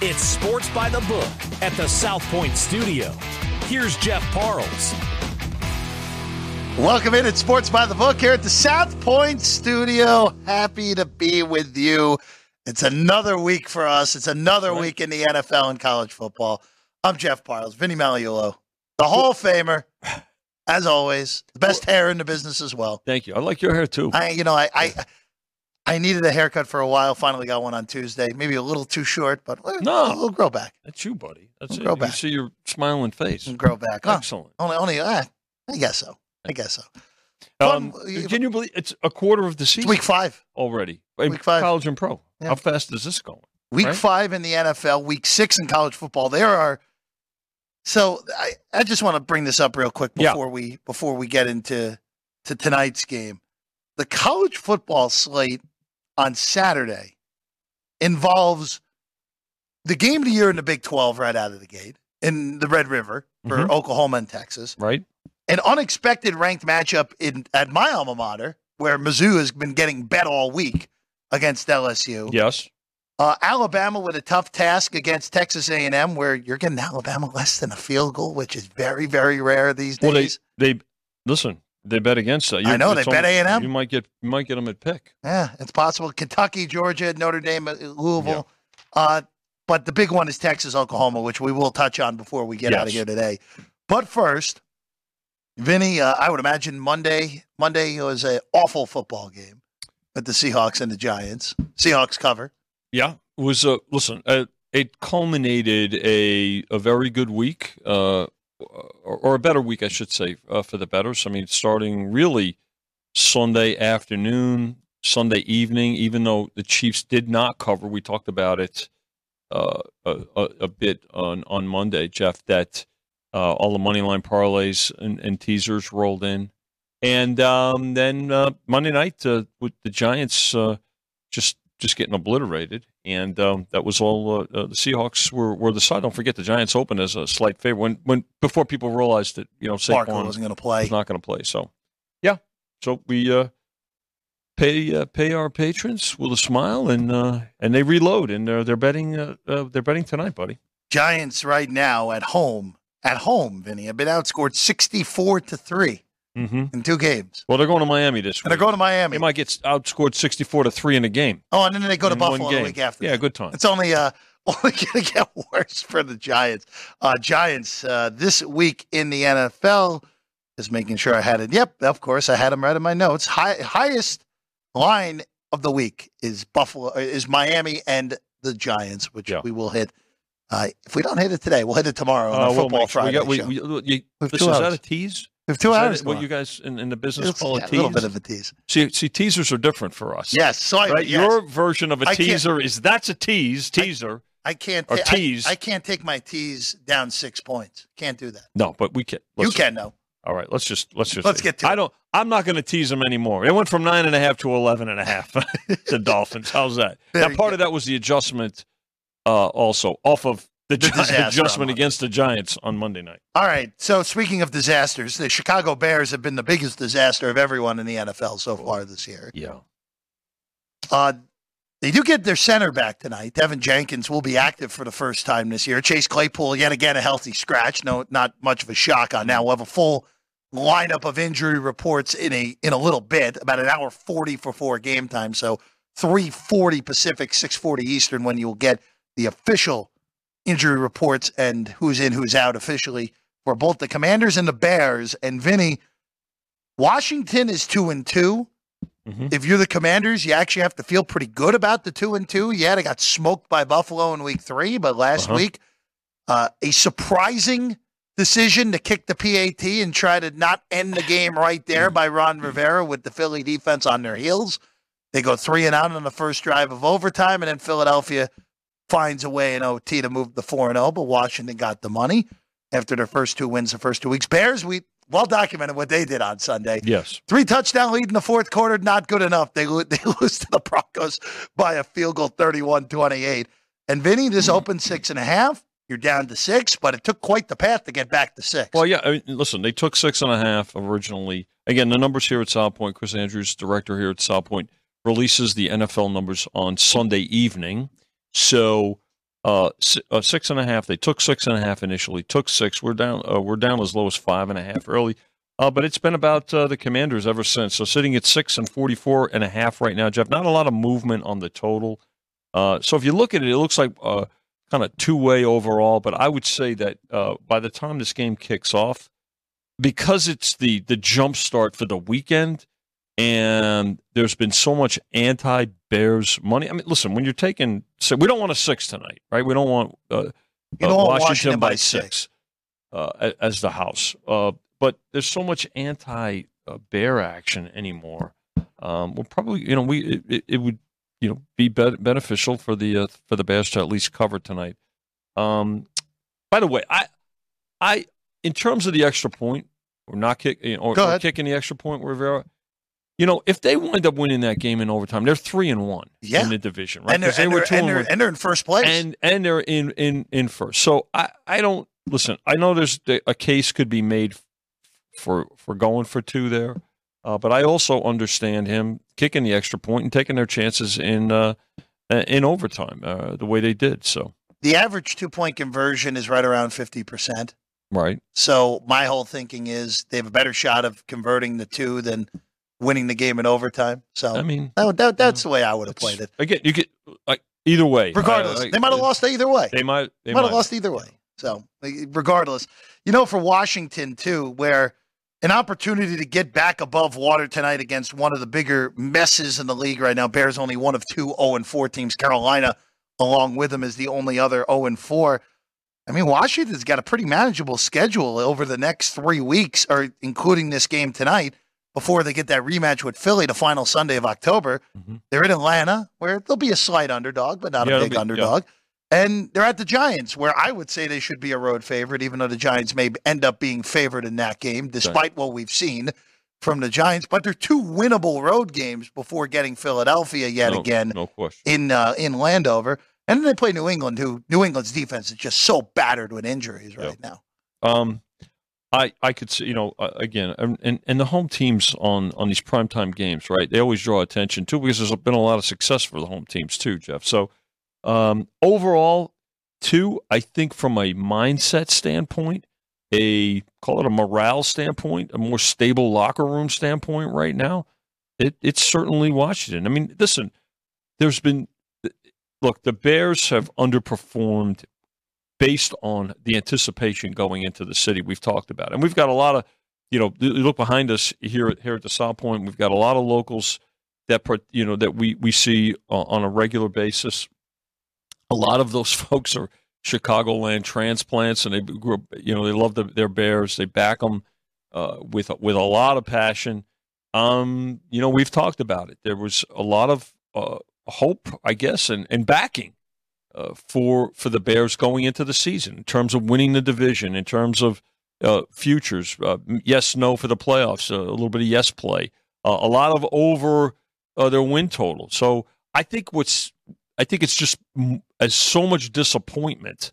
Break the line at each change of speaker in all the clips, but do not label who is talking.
It's Sports by the Book at the South Point Studio. Here's Jeff Parles.
Welcome in at Sports by the Book here at the South Point Studio. Happy to be with you. It's another week for us. It's another right. week in the NFL and college football. I'm Jeff Parles, Vinny Magliulo, the Hall of Famer, as always, the best oh. hair in the business as well.
Thank you. I like your hair too.
I, you know, I, I, I needed a haircut for a while. Finally got one on Tuesday. Maybe a little too short, but no, we'll grow back.
That's you, buddy. That's
we'll it. Grow back.
You see your smiling face.
We'll grow back.
Excellent.
only, only. Uh, I guess so. I guess so.
Um, can you believe it's a quarter of the season?
week five
already.
Week five,
college and pro. Yeah. How fast is this going?
Week right? five in the NFL, week six in college football. There are. So I, I just want to bring this up real quick before yeah. we before we get into to tonight's game. The college football slate on Saturday involves the game of the year in the Big Twelve right out of the gate in the Red River for mm-hmm. Oklahoma and Texas.
Right
an unexpected ranked matchup in at my alma mater, where Mizzou has been getting bet all week against LSU.
Yes.
Uh, Alabama with a tough task against Texas A&M, where you're getting Alabama less than a field goal, which is very, very rare these
days.
Well,
they, they listen. They bet against that.
I know they bet A and M.
You might get you might get them at pick.
Yeah, it's possible. Kentucky, Georgia, Notre Dame, uh, Louisville. Yeah. Uh, but the big one is Texas, Oklahoma, which we will touch on before we get yes. out of here today. But first, Vinny, uh, I would imagine Monday. Monday was an awful football game with the Seahawks and the Giants. Seahawks cover.
Yeah, was. Uh, listen, uh, it culminated a a very good week, uh, or, or, a better week, I should say, uh, for the betters. I mean, starting really Sunday afternoon, Sunday evening. Even though the Chiefs did not cover, we talked about it uh, a, a, bit on on Monday, Jeff. That uh, all the money line parlays and, and teasers rolled in, and um, then uh, Monday night uh, with the Giants uh, just just getting obliterated, and um, that was all. Uh, uh, the Seahawks were, were the side. Don't forget the Giants opened as a slight favorite when when before people realized that you know Saquon
wasn't going to play,
was not going to play. So yeah, so we pay uh, pay our patrons with a smile and uh, and they reload and they're they're betting uh, they're betting tonight, buddy.
Giants right now at home at home, Vinny, have been outscored 64 to 3
mm-hmm.
in two games.
Well, they're going to Miami this week.
And they're going to Miami.
They might get outscored 64 to 3 in a game.
Oh, and then they go to Buffalo the week after.
Yeah,
that.
good time.
It's only uh only going to get worse for the Giants. Uh, Giants uh, this week in the NFL is making sure I had it. Yep, of course I had them right in my notes. High, highest line of the week is Buffalo is Miami and the Giants, which yeah. we will hit uh, if we don't hit it today, we'll hit it tomorrow on uh, Football we'll Friday. We got, we, we,
you, this, is that a tease?
We have two
is
hours.
What you guys in, in the business it's, call
yeah,
a tease?
A little bit of a tease.
See, see, teasers are different for us.
Yes. So I,
right?
yes.
Your version of a teaser is that's a tease, teaser.
I, I can't
or tease.
I, I, can't take my tease down six points. Can't do that.
No, but we can.
Let's, you can though.
All right, let's just let's just
let's get to.
I
it.
don't. I'm not going to tease them anymore. It went from nine and a half to eleven and a half. the Dolphins. How's that? Now, part of that was the adjustment, uh, also off of the, the adjustment against the Giants on Monday night.
All right. So speaking of disasters, the Chicago Bears have been the biggest disaster of everyone in the NFL so far this year.
Yeah.
Uh, they do get their center back tonight. Teven Jenkins will be active for the first time this year. Chase Claypool, yet again, a healthy scratch. No, not much of a shock on now. We'll have a full lineup of injury reports in a in a little bit, about an hour forty for four game time. So three forty Pacific, six forty Eastern, when you'll get the official injury reports and who's in, who's out officially for both the Commanders and the Bears. And Vinny, Washington is two and 2
mm-hmm.
If you're the Commanders, you actually have to feel pretty good about the two and two. Yeah, they got smoked by Buffalo in Week Three, but last uh-huh. week, uh, a surprising decision to kick the PAT and try to not end the game right there by Ron Rivera with the Philly defense on their heels. They go three and out on the first drive of overtime, and then Philadelphia finds a way in OT to move the 4 0, but Washington got the money after their first two wins the first two weeks. Bears, we well documented what they did on Sunday.
Yes.
Three touchdown lead in the fourth quarter, not good enough. They, they lose to the Broncos by a field goal 31 28. And Vinny, this mm-hmm. opened six and a half. You're down to six, but it took quite the path to get back to six.
Well, yeah. I mean, listen, they took six and a half originally. Again, the numbers here at South Point, Chris Andrews, director here at South Point, releases the NFL numbers on Sunday evening. So uh, uh, six and a half. They took six and a half initially. Took six. We're down. Uh, we're down as low as five and a half early. Uh, but it's been about uh, the Commanders ever since. So sitting at six and 44 and a half right now, Jeff. Not a lot of movement on the total. Uh, so if you look at it, it looks like kind of two way overall. But I would say that by the time this game kicks off, because it's the the jump start for the weekend, and there's been so much anti Bears money. I mean, listen, when you're taking, so we don't want a six tonight, right? We don't want, uh,
don't
uh,
want
Washington,
Washington
by six,
six.
Uh, as the house. Uh, but there's so much anti Bear action anymore. Um, we'll probably, you know, we it, it would, you know, be, be beneficial for the uh, for the Bears to at least cover tonight. Um, by the way, I, I, in terms of the extra point, we're not kicking, or, or kicking the extra point. Rivera. You know, if they wind up winning that game in overtime, they're three and one
Yeah.
in the division, right?
and they're,
'Cause they
and,
were
they're,
two
and,
and
they're, and they're in first place.
and and they're in in in first. So I I don't listen. I know there's a case could be made for for going for two there, uh, but I also understand him kicking the extra point and taking their chances in uh, in overtime uh, the way they did. So
the average two point conversion is right around 50%.
right,
So my whole thinking is they have a better shot of converting the two than winning the game in overtime. So
I mean
that, that, that's the way I would have played it.
again. You get like either way,
Regardless,
I- I-
they might have lost either way.
They might they
might
might
have lost either way. So, regardless, you know, for Washington too, where an opportunity to get back above water tonight against one of the bigger messes in the league right now. Bears only one of two 0 and 4 teams. Carolina, along with them, is the only other 0 and 4. I mean, Washington's got a pretty manageable schedule over the next three weeks, or including this game tonight, before they get that rematch with Philly the final Sunday of October.
Mhm.
They're in Atlanta, where they'll be a slight underdog, but not
Yeah,
a big
be- yeah.
underdog. And they're at the Giants, where I would say they should be a road favorite, even though the Giants may end up being favored in that game, despite what we've seen from the Giants. But they're two winnable road games before getting Philadelphia yet
no,
again
no
in uh, in Landover. And then they play New England, who New England's defense is just so battered with injuries right
Yeah.
now.
Um, I I could see you know uh, again and, and and the home teams on on these primetime games right they always draw attention too because there's been a lot of success for the home teams too Jeff. So um, overall two I think from a mindset standpoint a call it a morale standpoint a more stable locker room standpoint right now it it's certainly Washington. I mean listen there's been look the Bears have underperformed based on the anticipation going into the city we've talked about. And we've got a lot of, you know, you look behind us here here at the South Point, we've got a lot of locals that you know that we we see uh, on a regular basis. A lot of those folks are Chicagoland transplants, and they grew up, you know, they love the, their Bears. They back them uh, with with a lot of passion. Um, you know, we've talked about it. There was a lot of uh, hope, I guess, and, and backing uh, for for the Bears going into the season in terms of winning the division, in terms of uh, futures, uh, yes, no for the playoffs, uh, a little bit of yes play, uh, a lot of over uh, their win total. So I think what's I think it's just as so much disappointment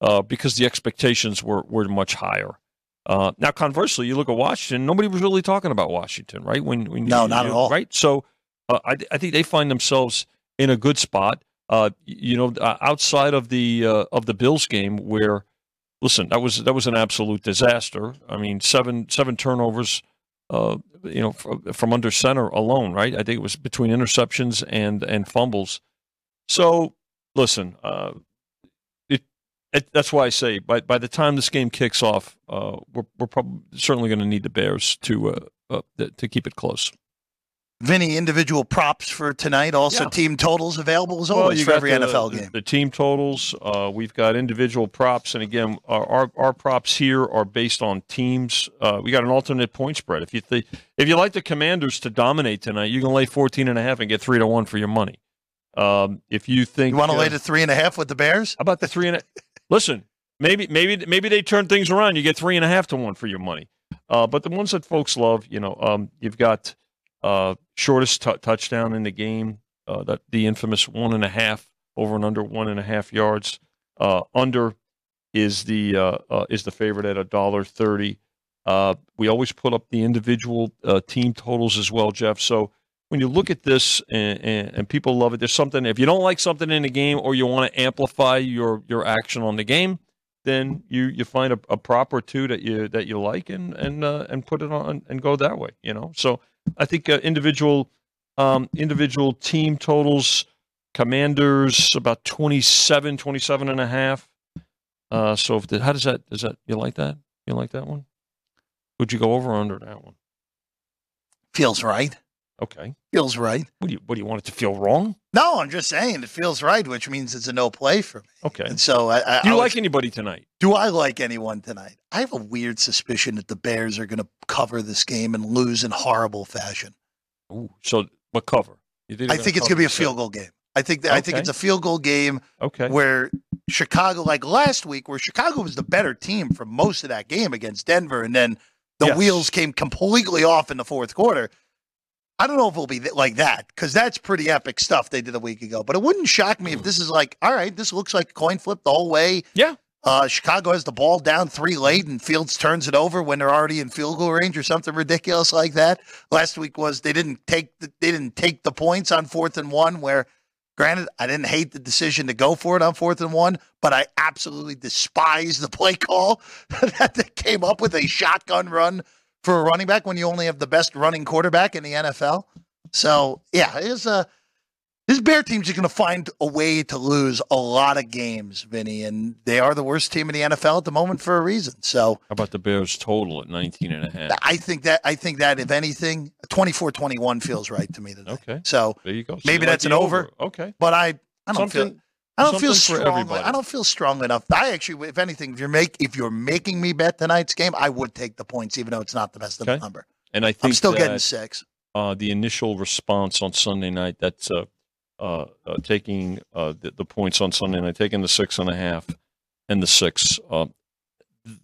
uh, because the expectations were were much higher. Uh, now, conversely, you look at Washington. Nobody was really talking about Washington, right? When, when
No,
you-
not
you-
at all.
Right. So uh, I, I think they find themselves in a good spot. Uh, you know, uh, outside of the uh, of the Bills game, where listen, that was that was an absolute disaster. I mean, seven seven turnovers, uh, you know, from, from under center alone, right? I think it was between interceptions and and fumbles. So, listen, uh, it, it that's why I say by by the time this game kicks off, uh, we're we're probably certainly going to need the Bears to uh, uh, to keep it close.
Vinny, individual props for tonight. Also,
Yeah.
team totals available as always
you
for every
the,
NFL
the-
game.
The team totals. Uh, we've got individual props, and again, our, our our props here are based on teams. Uh, we got an alternate point spread. If you th- if you like the Commanders to dominate tonight, you can lay 14 and a half and get three to one for your money. Um, if you think
You want to
uh,
lay the three and a half with the Bears?
how about the three and a listen? Maybe maybe maybe they turn things around. You get three and a half to one for your money. Uh, but the ones that folks love, you know, um, you've got uh, shortest t- touchdown in the game, uh, that the infamous one and a half over and under one and a half yards. Uh, under is the uh, uh, is the favorite at a dollar thirty. Uh, we always put up the individual team totals as well, Jeff. So when you look at this and, and, and people love it, there's something. If you don't like something in the game, or you want to amplify your your action on the game, then you you find a, a prop or two that you that you like and and and put it on and go that way. You know, so I think uh, individual um, individual team totals, Commanders about 27, 27 and a half. Uh, so if the, how does that you like that? You like that one? Would you go over under that one?
Feels right.
Okay.
Feels right.
What do you what do you want it to feel wrong?
No, I'm just saying it feels right, which means it's a no play for me.
Okay.
And so I, I
Do you
I
like
was-
anybody tonight?
Do I like anyone tonight? I have a weird suspicion that the Bears are going to cover this game and lose in horrible fashion.
Ooh, so what cover? You
I think it's going to be a field goal game. I think that, I think it's a field goal game
Okay.
where Chicago, like last week, where Chicago was the better team for most of that game against Denver, and then the
Yes.
wheels came completely off in the fourth quarter. I don't know if it'll be like that because that's pretty epic stuff they did a week ago. But it wouldn't shock me if this is like, all right, this looks like a coin flip the whole way.
Yeah.
Uh, Chicago has the ball down three late, and Fields turns it over when they're already in field goal range or something ridiculous like that. Last week was they didn't take the, they didn't take the points on fourth and one. Where, granted, I didn't hate the decision to go for it on fourth and one, but I absolutely despise the play call that they came up with a shotgun run for a running back when you only have the best running quarterback in the NFL. So yeah, it's uh, a this Bear team's are going to find a way to lose a lot of games, Vinny, and they are the worst team in the NFL at the moment for a reason. So
How about the Bears total at 19 and a half?
I think that I think that if anything, 24-21 feels right to me today.
Okay.
So
There you go. So
Maybe
you like
that's an over.
Okay.
but I I don't feel
Something
I don't feel
something
strongly. I don't feel strongly enough. I actually, if anything, if you're make if you're making me bet tonight's game, I would take the points, even though it's not the best of the
Okay.
number.
and I think
I'm still
that,
getting six.
uh, the initial response on Sunday night. That's uh, uh, uh, taking uh, the, the points on Sunday night, taking the six and a half and the six. Uh,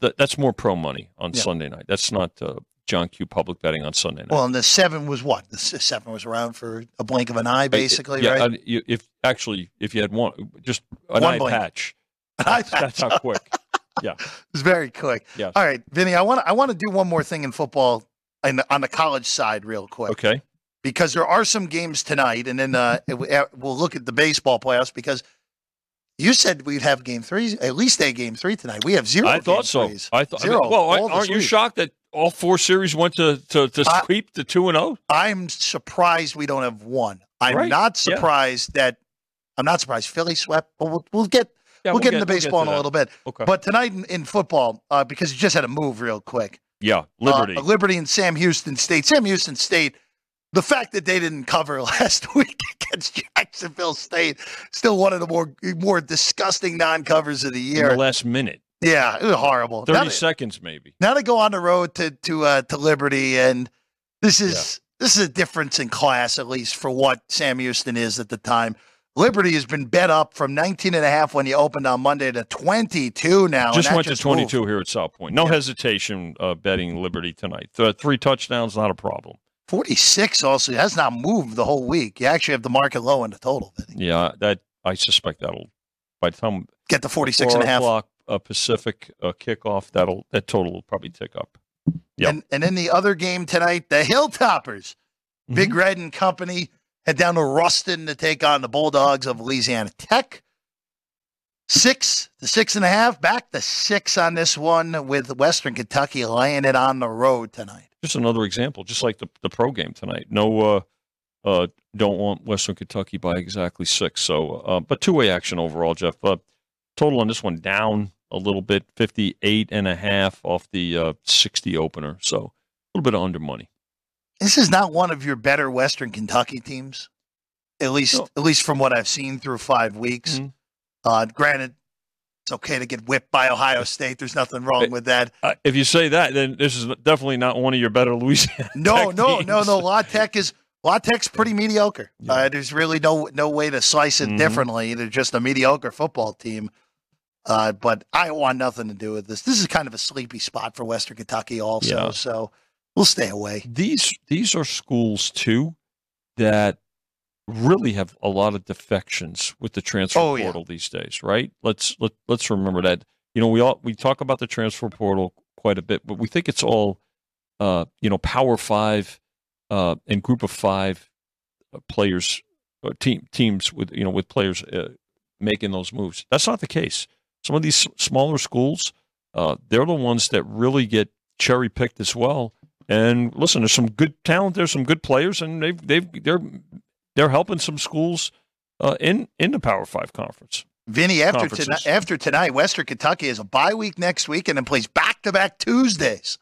th- that's more pro money on
Yeah.
Sunday night. That's not uh, John Q public betting on Sunday night.
Well, and the seven was what? The seven was around for a blink of an eye, basically,
yeah,
right?
if actually, if you had one, just an
One
eye
blink.
patch.
An eye
That's, that's how quick.
Yeah, it's very quick.
Yeah.
All right, Vinny, I want to I want to do one more thing in football in the, on the college side, real quick,
Okay.
because there are some games tonight, and then uh, uh, we'll look at the baseball playoffs because. You said we'd have game three, at least a game three tonight. We have zero.
I thought so.
threes.
I thought. I
Zero
mean, well, aren't you
week.
shocked that all four series went to to, to
I-
sweep to two and oh? zero?
I'm surprised we don't have one. I'm
Right.
not
Yeah.
surprised that I'm not surprised Philly swept, but we'll, we'll get
Yeah,
we'll, get into
we'll
baseball in a little bit.
Okay.
But tonight in, in football, uh, because you just had to move real quick.
yeah, Liberty.
Uh, Liberty and Sam Houston State. Sam Houston State, the fact that they didn't cover last week against Jacksonville State, still one of the more more disgusting non-covers of the
in the last minute,
Yeah, it was horrible.
thirty
Now they-
seconds maybe.
now to go on the road to to uh, to Liberty, and this is this is a difference in class, at least for what Sam Houston is at the time. Liberty has been bet up from 19 and a half when you opened on Monday to 22 now.
just went to
moved.
22 here at South Point. No
Yeah.
hesitation uh, betting Liberty tonight. Th- three touchdowns, not a problem.
46 also has not moved the whole week. You actually have the market low in the total.
Yeah, that I suspect that'll by the time
Get the 46
four
and a half.
o'clock uh, Pacific uh, kickoff, that'll that total will probably tick up. Yep.
And, and then the other game tonight, the Hilltoppers,
Mm-hmm.
Big Red and company head down to Ruston to take on the Bulldogs of Louisiana Tech. Six to six and a half, back to six on this one with Western Kentucky laying it on the road tonight.
Just another example, just like the the pro game tonight. No, uh, uh, don't want Western Kentucky by exactly six. So, uh, but two way action overall, Jeff. Uh, total on this one down a little bit, 58 and a half off the uh, 60 opener. So a little bit of under money.
This is not one of your better Western Kentucky teams, at least
No.
at least from what I've seen through five weeks.
Mhm.
Uh, granted, it's okay to get whipped by Ohio State. There's nothing wrong with that.
Uh, if you say that, then this is definitely not one of your better Louisiana.
No, no,
teams.
no, no. La Tech is La Tech's pretty mediocre.
Yeah.
Uh, there's really no no way to slice it
Mhm.
differently. They're just a mediocre football team. Uh, but I want nothing to do with this. This is kind of a sleepy spot for Western Kentucky, also.
Yeah.
So we'll stay away.
These these are schools too that really have a lot of defections with the transfer
Oh, yeah.
portal these days, right? Let's let, let's remember that. You know, we all we talk about the transfer portal quite a bit, but we think it's all uh, you know, power 5 uh and group of 5 uh, players, team teams with you know with players uh, making those moves. That's not the case. Some of these smaller schools, uh, they're the ones that really get cherry picked as well. And listen, there's some good talent. There's some good players, and they've they've they're they're helping some schools uh, in in the Power Five conference.
Vinny, after tonight, after tonight, Western Kentucky has a bye week next week, and then plays back to back Tuesdays.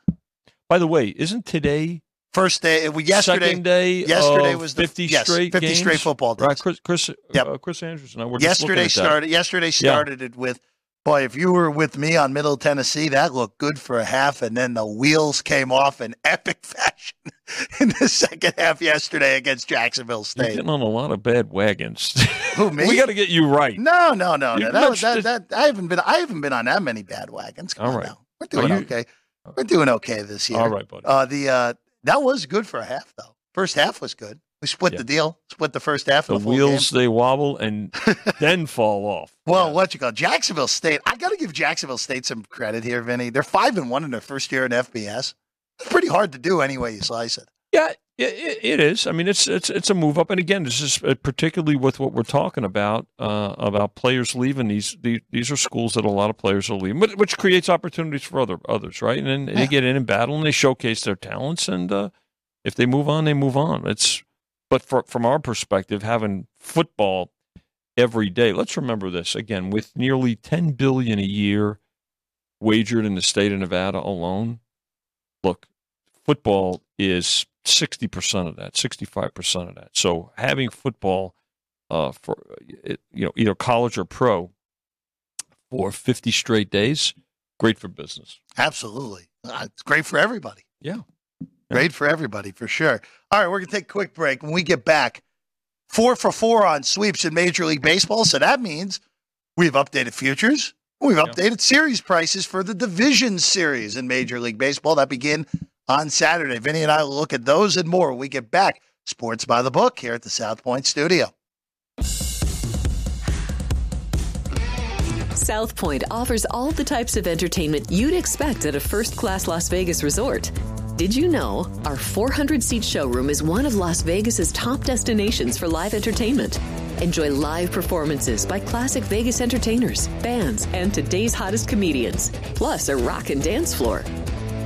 By the way, isn't today
first day? Yesterday,
second day.
Yesterday was the,
fifty
yes,
straight.
Fifty
games?
straight football days.
Right, Chris, Chris,
yep.
uh, Chris Andrews and I were
yesterday started. Yesterday started yeah. it with boy. If you were with me on Middle Tennessee, that looked good for a half, and then the wheels came off in epic fashion in the second half yesterday against Jacksonville State.
You're getting on a lot of bad wagons.
Who me?
we got to get you right.
No, no, no, no. That, was, that, that, I haven't been. I haven't been on that many bad wagons. Come
All right.
now. We're doing
you,
okay. We're doing okay this year.
All right, buddy.
Uh, the uh, that was good for a half though. First half was good. We split
Yeah.
the deal. Split the first half.
The
of the
wheels they wobble and then fall off.
Well,
Yeah.
what you call Jacksonville State? I got to give Jacksonville State some credit here, Vinny. They're five and one in their first year in FBS. It's pretty hard to do anyway you slice it.
Yeah, it, it is. I mean, it's it's it's a move up, and again, this is uh, particularly with what we're talking about uh, about players leaving. These, these these are schools that a lot of players are leaving, which creates opportunities for other others, right? And then
Yeah.
they get in and battle, and they showcase their talents, and uh, if they move on, they move on. It's but for, from our perspective, having football every day. Let's remember this again: with nearly ten billion a year wagered in the state of Nevada alone. Look, football is 60% of that, 65% of that. So having football uh, for you know either college or pro for 50 straight days, great for business.
Absolutely, Uh, it's great for everybody.
Yeah.
Great for everybody for sure. All right, we're gonna take a quick break. When we get back, four for four on sweeps in Major League Baseball. So that means we've updated futures. We've updated series prices for the division series in Major League Baseball that begin on Saturday. Vinny and I will look at those and more when we get back. Sports by the book here at the South Point Studio.
South Point offers all the types of entertainment you'd expect at a first class Las Vegas resort. Did you know our 400 seat showroom is one of Las Vegas's top destinations for live entertainment? Enjoy live performances by classic Vegas entertainers, bands, and today's hottest comedians, plus a rock and dance floor.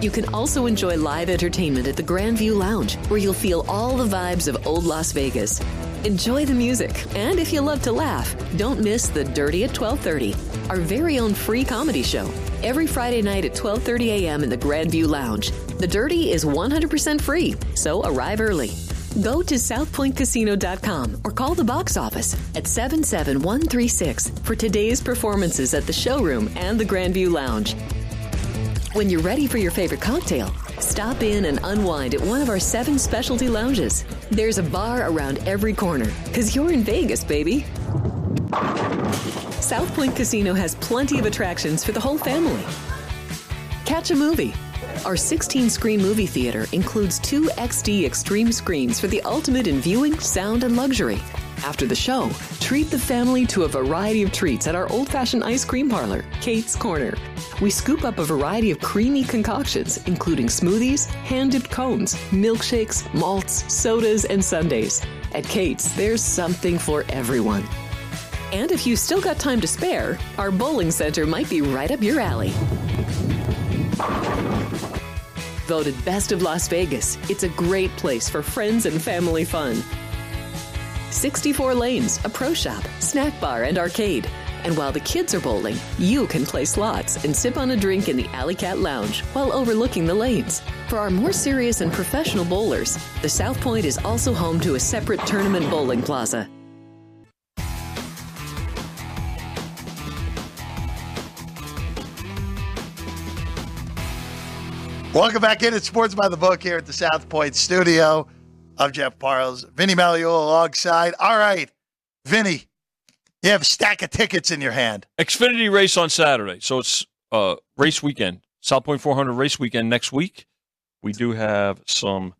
You can also enjoy live entertainment at the Grandview Lounge, where you'll feel all the vibes of old Las Vegas. Enjoy the music, and if you love to laugh, don't miss The Dirty at 12:30, our very own free comedy show. Every Friday night at 12:30 a.m. in the Grandview Lounge. The Dirty is 100% free, so arrive early. Go to southpointcasino.com or call the box office at 77136 for today's performances at the showroom and the Grandview Lounge. When you're ready for your favorite cocktail, stop in and unwind at one of our seven specialty lounges. There's a bar around every corner, because you're in Vegas, baby. South Point Casino has plenty of attractions for the whole family. Catch a movie. Our 16 screen movie theater includes two XD extreme screens for the ultimate in viewing, sound, and luxury. After the show, treat the family to a variety of treats at our old fashioned ice cream parlor, Kate's Corner. We scoop up a variety of creamy concoctions, including smoothies, hand dipped cones, milkshakes, malts, sodas, and sundaes. At Kate's, there's something for everyone. And if you still got time to spare, our bowling center might be right up your alley. Voted Best of Las Vegas, it's a great place for friends and family fun. 64 lanes, a pro shop, snack bar, and arcade. And while the kids are bowling, you can play slots and sip on a drink in the Alley Cat Lounge while overlooking the lanes. For our more serious and professional bowlers, the South Point is also home to a separate tournament bowling plaza.
Welcome back in at Sports by the Book here at the South Point Studio. I'm Jeff Parles, Vinny Magliulo alongside. All right, Vinny, you have a stack of tickets in your hand.
Xfinity race on Saturday. So it's uh, race weekend, South Point 400 race weekend next week. We do have some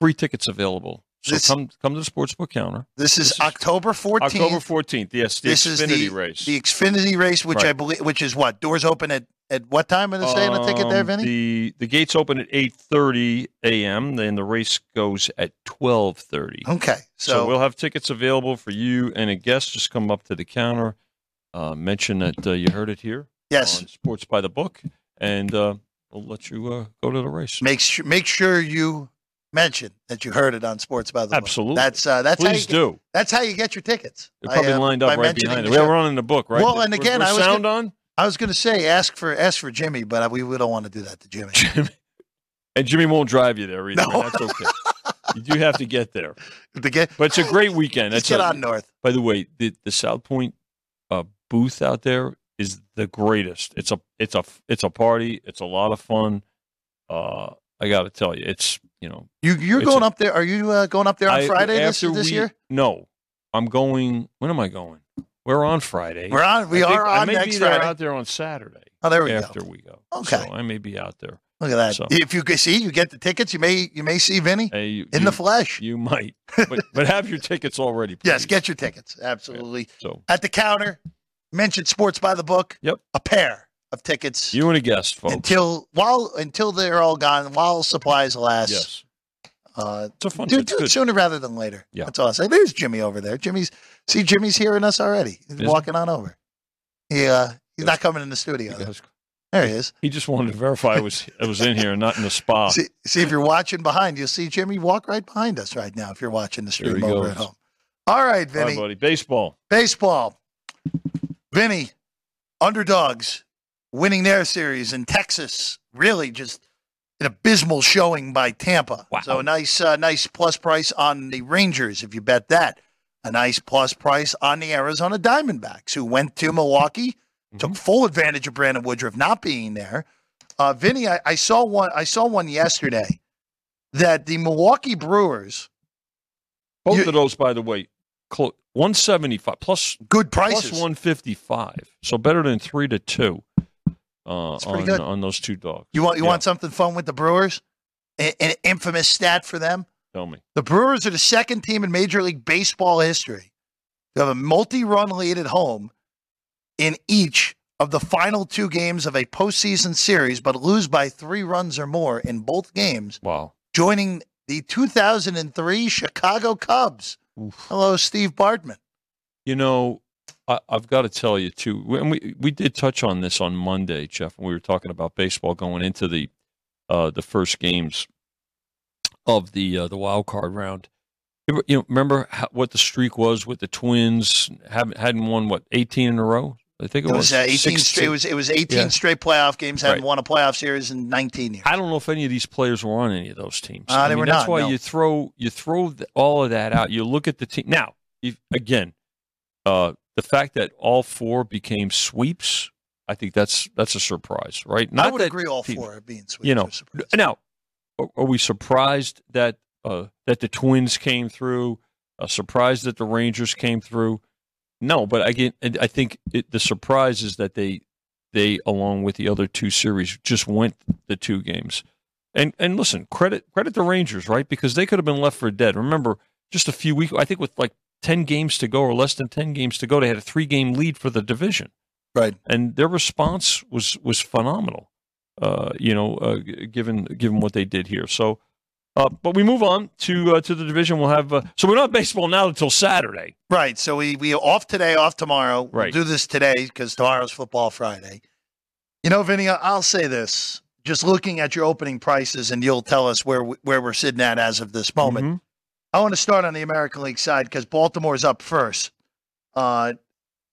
free tickets available. So
This-
come come to the sportsbook counter.
This is
This is
October 14th.
October 14th. Yes, the
this
Xfinity
is the,
race.
the Xfinity race, which
Right.
I believe, which is what doors open at at what time are they saying the ticket there,
Um,
Vinny?
The the gates open at eight thirty a.m. Then the race goes at twelve thirty.
okay,
So,
so,
we'll have tickets available for you and a guest. Just come up to the counter, uh, mention that uh, you heard it here
yes,
on Sports by the Book, and uh, we'll let you uh, go to the race.
make sure make sure you mention that you heard it on Sports by the Book.
Absolutely.
That's uh, that's
Please
how you,
do.
That's how you get your tickets.
They're probably
by, uh,
lined up right behind it. We're running the book, right?
Well, and again, I was
sound on.
I was going to say ask for ask for Jimmy, but we, we don't want to do that to Jimmy.
Jimmy. And Jimmy won't drive you there either.
No.
That's okay. you do have to get there.
to get,
But it's a great weekend. That's
get
a-
on north.
By the way, the, the South Point uh, booth out there is the greatest. It's a it's a it's a party. It's a lot of fun. Uh, I got to tell you, it's you know
You you're going
a-
up there. Are you uh, going up there on
I-
Friday this, this
we-
year?
No, I'm going. When am I going? We're on Friday.
We're on. We
I
are
I may
next
be there
Friday.
out there on Saturday
Oh, there we
after
go.
After we go.
Okay.
so I may be out there.
Look at that.
So-
If you can see, you get the tickets. You may you may see Vinny
Hey, you,
in
you,
the flesh.
you might, but but have your tickets already. Please.
Yes, get your tickets. Absolutely.
so
At the counter, mention Sports by the Book.
Yep.
A pair of tickets
you and a guest, folks.
until while until they're all gone, while supplies last.
yes,
Uh,
it's a fun.
do, do it sooner rather than later.
Yeah.
That's all I say. There's Jimmy over there. Jimmy's see Jimmy's hearing us already. He's walking on over. He uh he's not coming in the studio. There he is.
He just wanted to verify I was I was in here and not in the spa.
See, see if you're watching behind, you'll see Jimmy walk right behind us right now if you're watching the stream over
goes.
at home. All right,
All right,
Vinny.
buddy. Baseball.
Baseball. Vinny, underdogs winning their series in Texas. Really just an abysmal showing by Tampa.
Wow.
So a nice, uh, nice plus price on the Rangers if you bet that. A nice plus price on the Arizona Diamondbacks who went to Milwaukee, took full advantage of Brandon Woodruff not being there. Uh, Vinny, I, I saw one. I saw one yesterday that the Milwaukee Brewers
Both
You-
of those, by the way, clo- 175 plus
good
plus
prices.
155. So better than three to two uh, on
good.
on those two dogs.
You want you
Yeah,
want something fun with the Brewers? A- An infamous stat for them:
Tell me.
the Brewers are the second team in Major League Baseball history to have a multi-run lead at home in each of the final two games of a postseason series, but lose by three runs or more in both games,
Wow.
joining the 2003 Chicago Cubs. Hello, Steve Bartman.
You know, I, I've got to tell you too. And we we did touch on this on Monday, Jeff. When we were talking about baseball going into the uh, the first games of the uh, the wild card round. You know, remember how, what the streak was with the Twins? Haven't hadn't won what eighteen in a row. I think it,
It was uh, 18
16.
straight. It was it was 18
Yeah.
straight playoff games. Hadn't
Right.
won a playoff series in 19 years.
I don't know if any of these players were on any of those teams.
Uh,
I
they
mean, that's
not,
why
no.
you throw you throw the, all of that out. You look at the team now. If, again, uh, the fact that all four became sweeps, I think that's that's a surprise, right?
I would
that
agree. All four are being sweet.
you know, Now, are, are we surprised that uh, that the Twins came through? Uh, surprised that the Rangers came through? No, but again, I think it, the surprise is that they they along with the other two series just went the two games. And and listen, credit credit the Rangers, right? Because they could have been left for dead. Remember, just a few weeks, I think with like ten games to go or less than ten games to go, they had a three game lead for the division
right.
and their response was was phenomenal. Uh, you know, uh, given given what they did here. So, uh, but we move on to uh, to the division. We'll have uh, so we're not baseball now until Saturday.
Right. So we we off today, off tomorrow.
Right.
We'll do this today because tomorrow's football Friday. You know, Vinny, I'll say this: just looking at your opening prices, and you'll tell us where we- where we're sitting at as of this moment.
Mhm.
I want to start on the American League side because Baltimore's up first. Uh,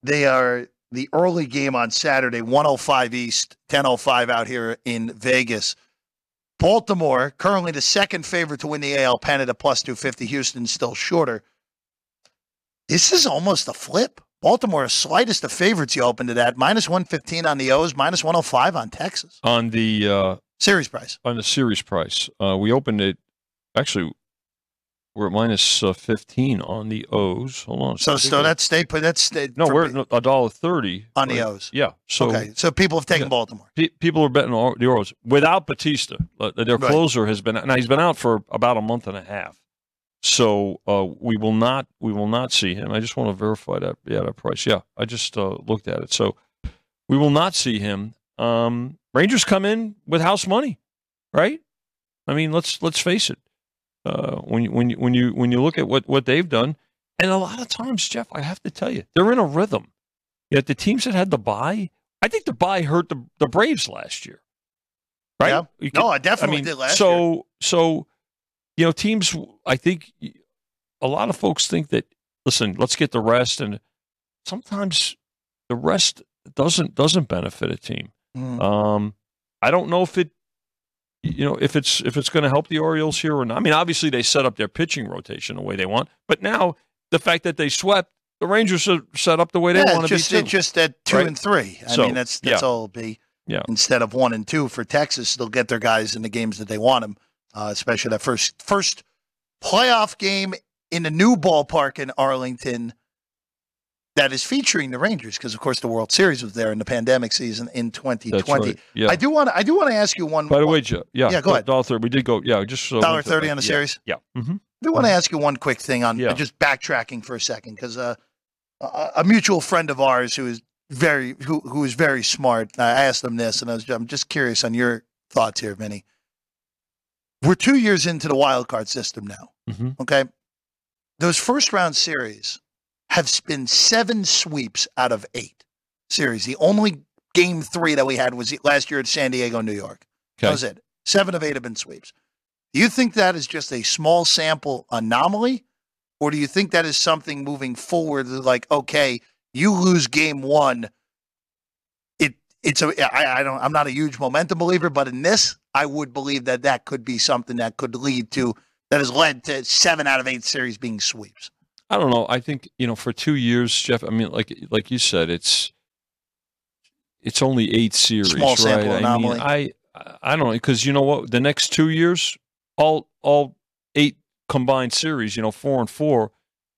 they are the early game on Saturday, 105 East, 1005 out here in Vegas. Baltimore, currently the second favorite to win the AL pennant at plus 250. Houston's still shorter. This is almost a flip. Baltimore is slightest of favorites you opened it at, minus 115 on the O's, minus 105 on Texas.
on the uh,
Series price.
on the series price. Uh, we opened it actually. We're at minus uh, fifteen on the O's. Hold on.
So, so that's stay put. That's stay.
no, we're at a dollar thirty
on the
right?
O's.
Yeah. So
okay, so people have taken
Yeah.
Baltimore.
pe- people are betting on the Orioles without Bautista. Uh, Their
Right.
closer has been now he's been out for about a month and a half. So uh, we will not we will not see him. I just want to verify that yeah that price. Yeah, I just uh, looked at it. So we will not see him. Um, Rangers come in with house money, right? I mean, let's let's face it. Uh, when you, when you, when you when you look at what what they've done, and a lot of times, Jeff, I have to tell you, they're in a rhythm. Yet the teams that had the buy, I think the buy hurt the the Braves last year, right?
Yeah.
You
No, I definitely
mean,
did last
so,
year.
So, you know, teams. I think a lot of folks think that. Listen, let's get the rest, and sometimes the rest doesn't doesn't benefit a team.
Mm.
Um, I don't know if it, you know, if it's if it's going to help the Orioles here or not. I mean, obviously they set up their pitching rotation the way they want, but now the fact that they swept, the Rangers are set up the way they
yeah,
want to
just
be too.
it's just at two
Right.
and three. I
So,
mean, that's that's
yeah.
all it'll be.
Yeah.
Instead of one and two for Texas, they'll get their guys in the games that they want them. Uh, especially that first first playoff game in the new ballpark in Arlington that is featuring the Rangers because, of course, the World Series was there in the pandemic season in 2020.
That's right. Yeah.
I do want to I do want to ask you one.
By the way, Joe, yeah,
Yeah, go ahead.
Dollar thirty. We did go. Yeah, just so
Dollar thirty on the
yeah,
series.
Yeah. hmm
I do want to ask you one quick thing on
Yeah.
just backtracking for a second because uh, a, a mutual friend of ours who is very who who is very smart. I asked him this, and I was, I'm just curious on your thoughts here, Vinny. We're two years into the wild card system now.
hmm
Okay, those first round series have been seven sweeps out of eight series. The only game three that we had was last year at San Diego, New York. That was it. Seven of eight have been sweeps. Do you think that is just a small sample anomaly? Or do you think that is something moving forward like, okay, you lose game one. It it's a I, I don't I'm not a huge momentum believer, but in this, I would believe that that could be something that could lead to that has led to seven out of eight series being sweeps.
I don't know. I think you know for two years, Jeff. I mean, like like you said, it's it's only eight series,
Small sample
right?
anomaly.
I mean, I I don't know because you know what? The next two years, all all eight combined series, you know, four and four,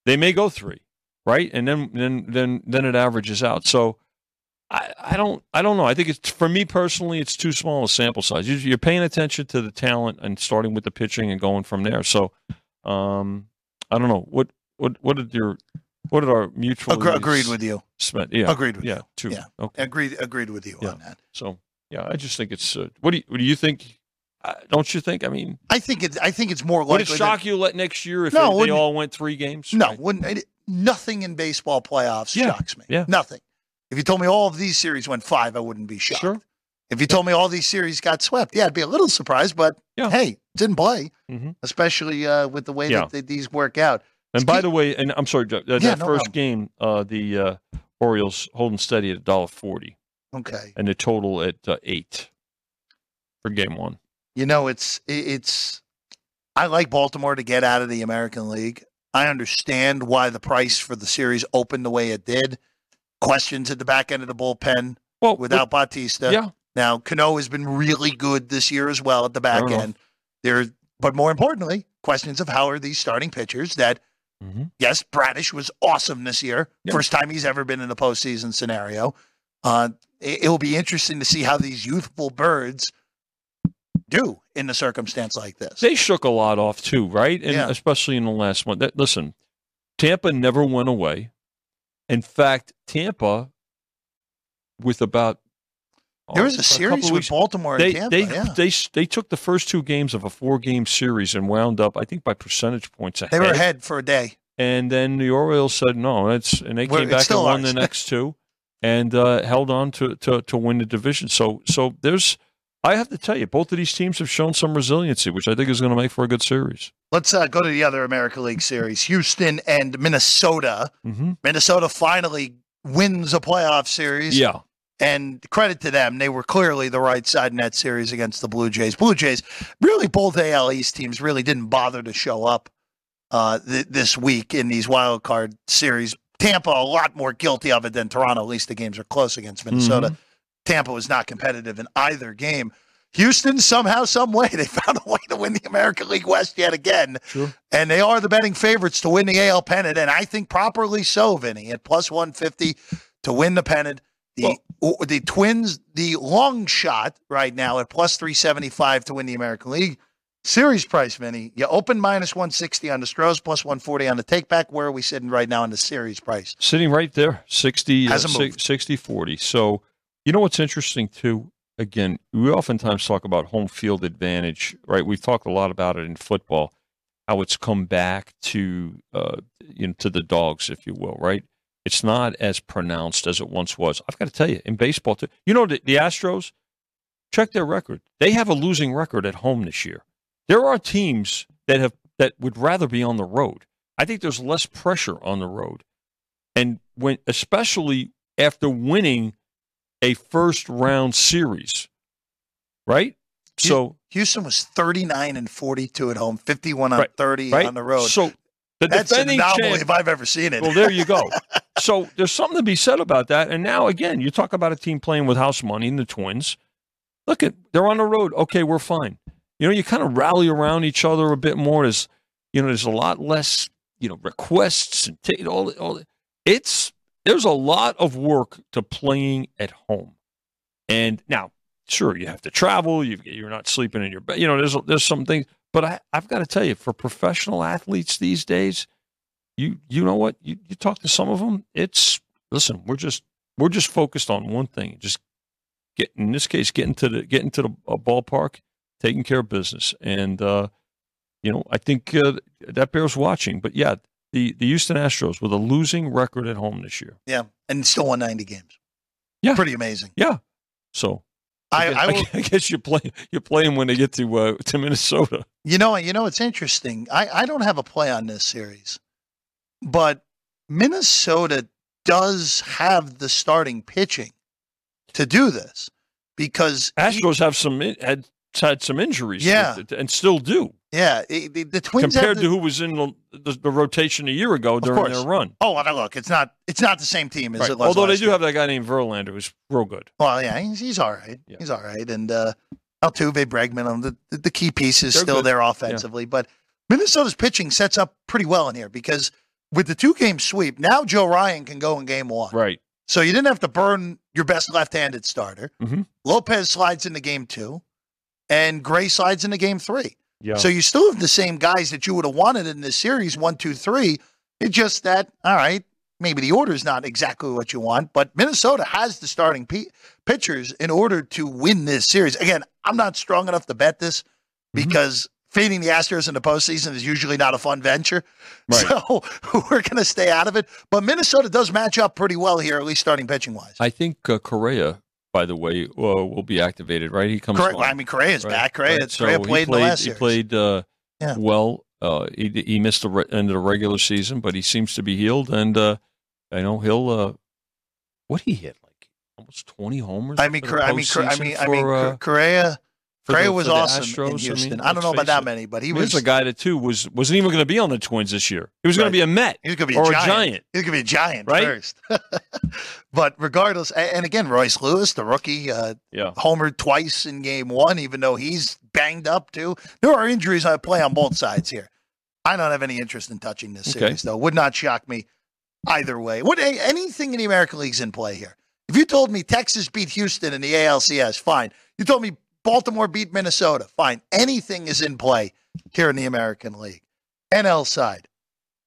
they may go three, right? And then then then then it averages out. So. I, I don't I don't know. I think it's for me personally, it's too small a sample size. You- You're paying attention to the talent and starting with the pitching and going from there. So, um, I don't know what what what did your what did our mutual
Agre- agreed with you.
spent? Yeah,
Agreed with
yeah,
you.
two.
Yeah.
Okay.
Agreed agreed with you
Yeah.
on that.
So yeah, I just think it's. Uh, what do you what do you think? Uh, don't you think? I mean,
I think it I think it's more likely.
would it shock you let next year if
No,
they- they, all went three games?
No,
Right.
wouldn't it, nothing in baseball playoffs
Yeah,
shocks me.
yeah.
Nothing. If you told me all of these series went five, I wouldn't be shocked.
Sure.
If you told me all these series got swept, yeah, I'd be a little surprised, but
Yeah.
hey, didn't play,
Mhm.
especially uh, with the way
Yeah.
that they, these work out.
And by the way, and I'm sorry, Jeff, that,
Yeah, no
first
problem.
game, uh, the uh, Orioles holding steady at a dollar forty,
Okay.
and the total at uh, eight for game one.
You know, it's it's. I like Baltimore to get out of the American League. I understand why the price for the series opened the way it did. Questions at the back end of the bullpen
Well,
without Bautista.
yeah,
Now, Cano has been really good this year as well at the back end. There, but more importantly, questions of how are these starting pitchers that
Mhm.
yes, Bradish was awesome this year.
Yeah.
First time he's ever been in a postseason scenario. Uh, it, it'll be interesting to see how these youthful birds do in a circumstance like this.
they shook a lot off too, right? And
Yeah.
especially in the last one. That, listen, Tampa never went away. In fact, Tampa, with about
there was
oh,
a series
couple
with
weeks-
Baltimore
they
and Tampa.
they,
yeah.
they they took the first two games of a four game series and wound up, I think, by percentage points ahead.
they were ahead for a day.
And then the Orioles said no, it's and they
Well,
came
it's
back and
still
won
ours.
the next two, and uh, held on to, to to win the division. So so there's, I have to tell you, both of these teams have shown some resiliency, which I think is going to make for a good series.
Let's uh, go to the other America League series Houston and Minnesota.
hmm
Minnesota finally wins a playoff series.
Yeah,
And credit to them, they were clearly the right side in that series against the Blue Jays. Blue Jays, really, both AL East teams really didn't bother to show up uh, th- this week in these wild card series. Tampa, a lot more guilty of it than Toronto. At least the games are close against Minnesota. Tampa was not competitive in either game. Houston, somehow, some way, they found a way to win the American League West yet again.
Sure.
And they are the betting favorites to win the AL pennant, and I think properly so, Vinny, at plus 150 to win the pennant. The o- the Twins, the long shot right now at plus 375 to win the American League. Series price, Vinny. You open minus 160 on the Stros, plus 140 on the take back. Where are we sitting right now on the series price?
sitting right there, 60, uh,
Hasn't
si-
moved.
60 40. So, You know what's interesting too? Again, we oftentimes talk about home field advantage, right? We've talked a lot about it in football, how it's come back to uh, you know to the dogs, if you will, right? It's not as pronounced as it once was. I've got to tell you, in baseball too. You know the, the Astros, check their record. They have a losing record at home this year. There are teams that have that would rather be on the road. I think there's less pressure on the road, and when especially after winning a first round series, right? So
Houston was 39 and 42 at home, 51 on
Right,
30
right.
on the road.
So the
That's an
defending champ.
if I've ever seen it.
Well, there you go. so there's something to be said about that. And now again, you talk about a team playing with house money and the Twins. Look at they're on the road. Okay, we're fine. You know, you kind of rally around each other a bit more. There's, you know, there's a lot less, you know, requests and ta- all. all it's there's a lot of work to playing at home. And now, sure, you have to travel. You you're not sleeping in your bed. You know, there's there's some things. But I, I've got to tell you, for professional athletes these days, you you know what? You you talk to some of them. It's listen. We're just we're just focused on one thing. Just get in this case, getting to the getting to the uh, ballpark, taking care of business, and uh, you know I think uh, that bears watching. But yeah, the the Houston Astros with a losing record at home this year.
yeah, and still won 90 games.
Yeah.
Pretty amazing.
Yeah, so
I,
guess,
I will,
I guess you play you play them when they get to uh, to Minnesota.
You know, you know, it's interesting. I, I don't have a play on this series, but Minnesota does have the starting pitching to do this because
Astros have some had had some injuries,
Yeah.
and still do
yeah, the, the Twins
compared
the-
to who was in the, the, the rotation a year ago during their run.
Oh, well, look, it's not it's not the same team as
Right.
it was.
Although they do
year.
have that guy named Verlander who's real good.
Well, yeah, he's, he's all right.
Yeah.
He's all right, and uh, Altuve, Bregman, um, the the, key pieces
They're
still
good.
there offensively. But Minnesota's pitching sets up pretty well in here because with the two game sweep, now Joe Ryan can go in game one.
Right.
So you didn't have to burn your best left-handed starter.
Mhm.
Lopez slides into game two, and Gray slides into game three.
Yeah.
So you still have the same guys that you would have wanted in this series, one, two, three. It's just that, all right, maybe the order is not exactly what you want, but Minnesota has the starting p- pitchers in order to win this series. Again, I'm not strong enough to bet this
Mhm.
because fading the Astros in the postseason is usually not a fun venture.
Right.
So we're going to stay out of it. But Minnesota does match up pretty well here, at least starting pitching wise.
I think uh, Correa, by the way, uh, will be activated. Right. He comes.
Correct.
on.
I mean, Correa's
Right,
back. Correa,
right. So
Correa
he
played, the last
He played uh,
Yeah.
well. Uh, he he missed the re- end of the regular season, but he seems to be healed, and uh, I know he'll. Uh, what he hit like almost twenty homers.
I mean,
for the
Cor- I mean, Cor- I mean, I mean,
uh,
Correa.
For
Correa
the-
was
for the
awesome
Astros.
in Houston.
mean,
I, don't know about that
it.
many, but he
Here's
was
a guy that too was wasn't even going to be on the Twins this year. He was going
Right.
to be a Met
He was going to be a giant.
a Giant.
He was going to be a giant
Right?
first. but regardless, and again, Royce Lewis, the rookie, uh,
Yeah.
homered twice in game one, even though he's banged up too. There are injuries I play on both sides here. I don't have any interest in touching this
Okay.
series, though. Would not shock me either way. Would anything in the American League's in play here? If you told me Texas beat Houston in the ALCS, fine. You told me Baltimore beat Minnesota, fine. Anything is in play here in the American League. NL side.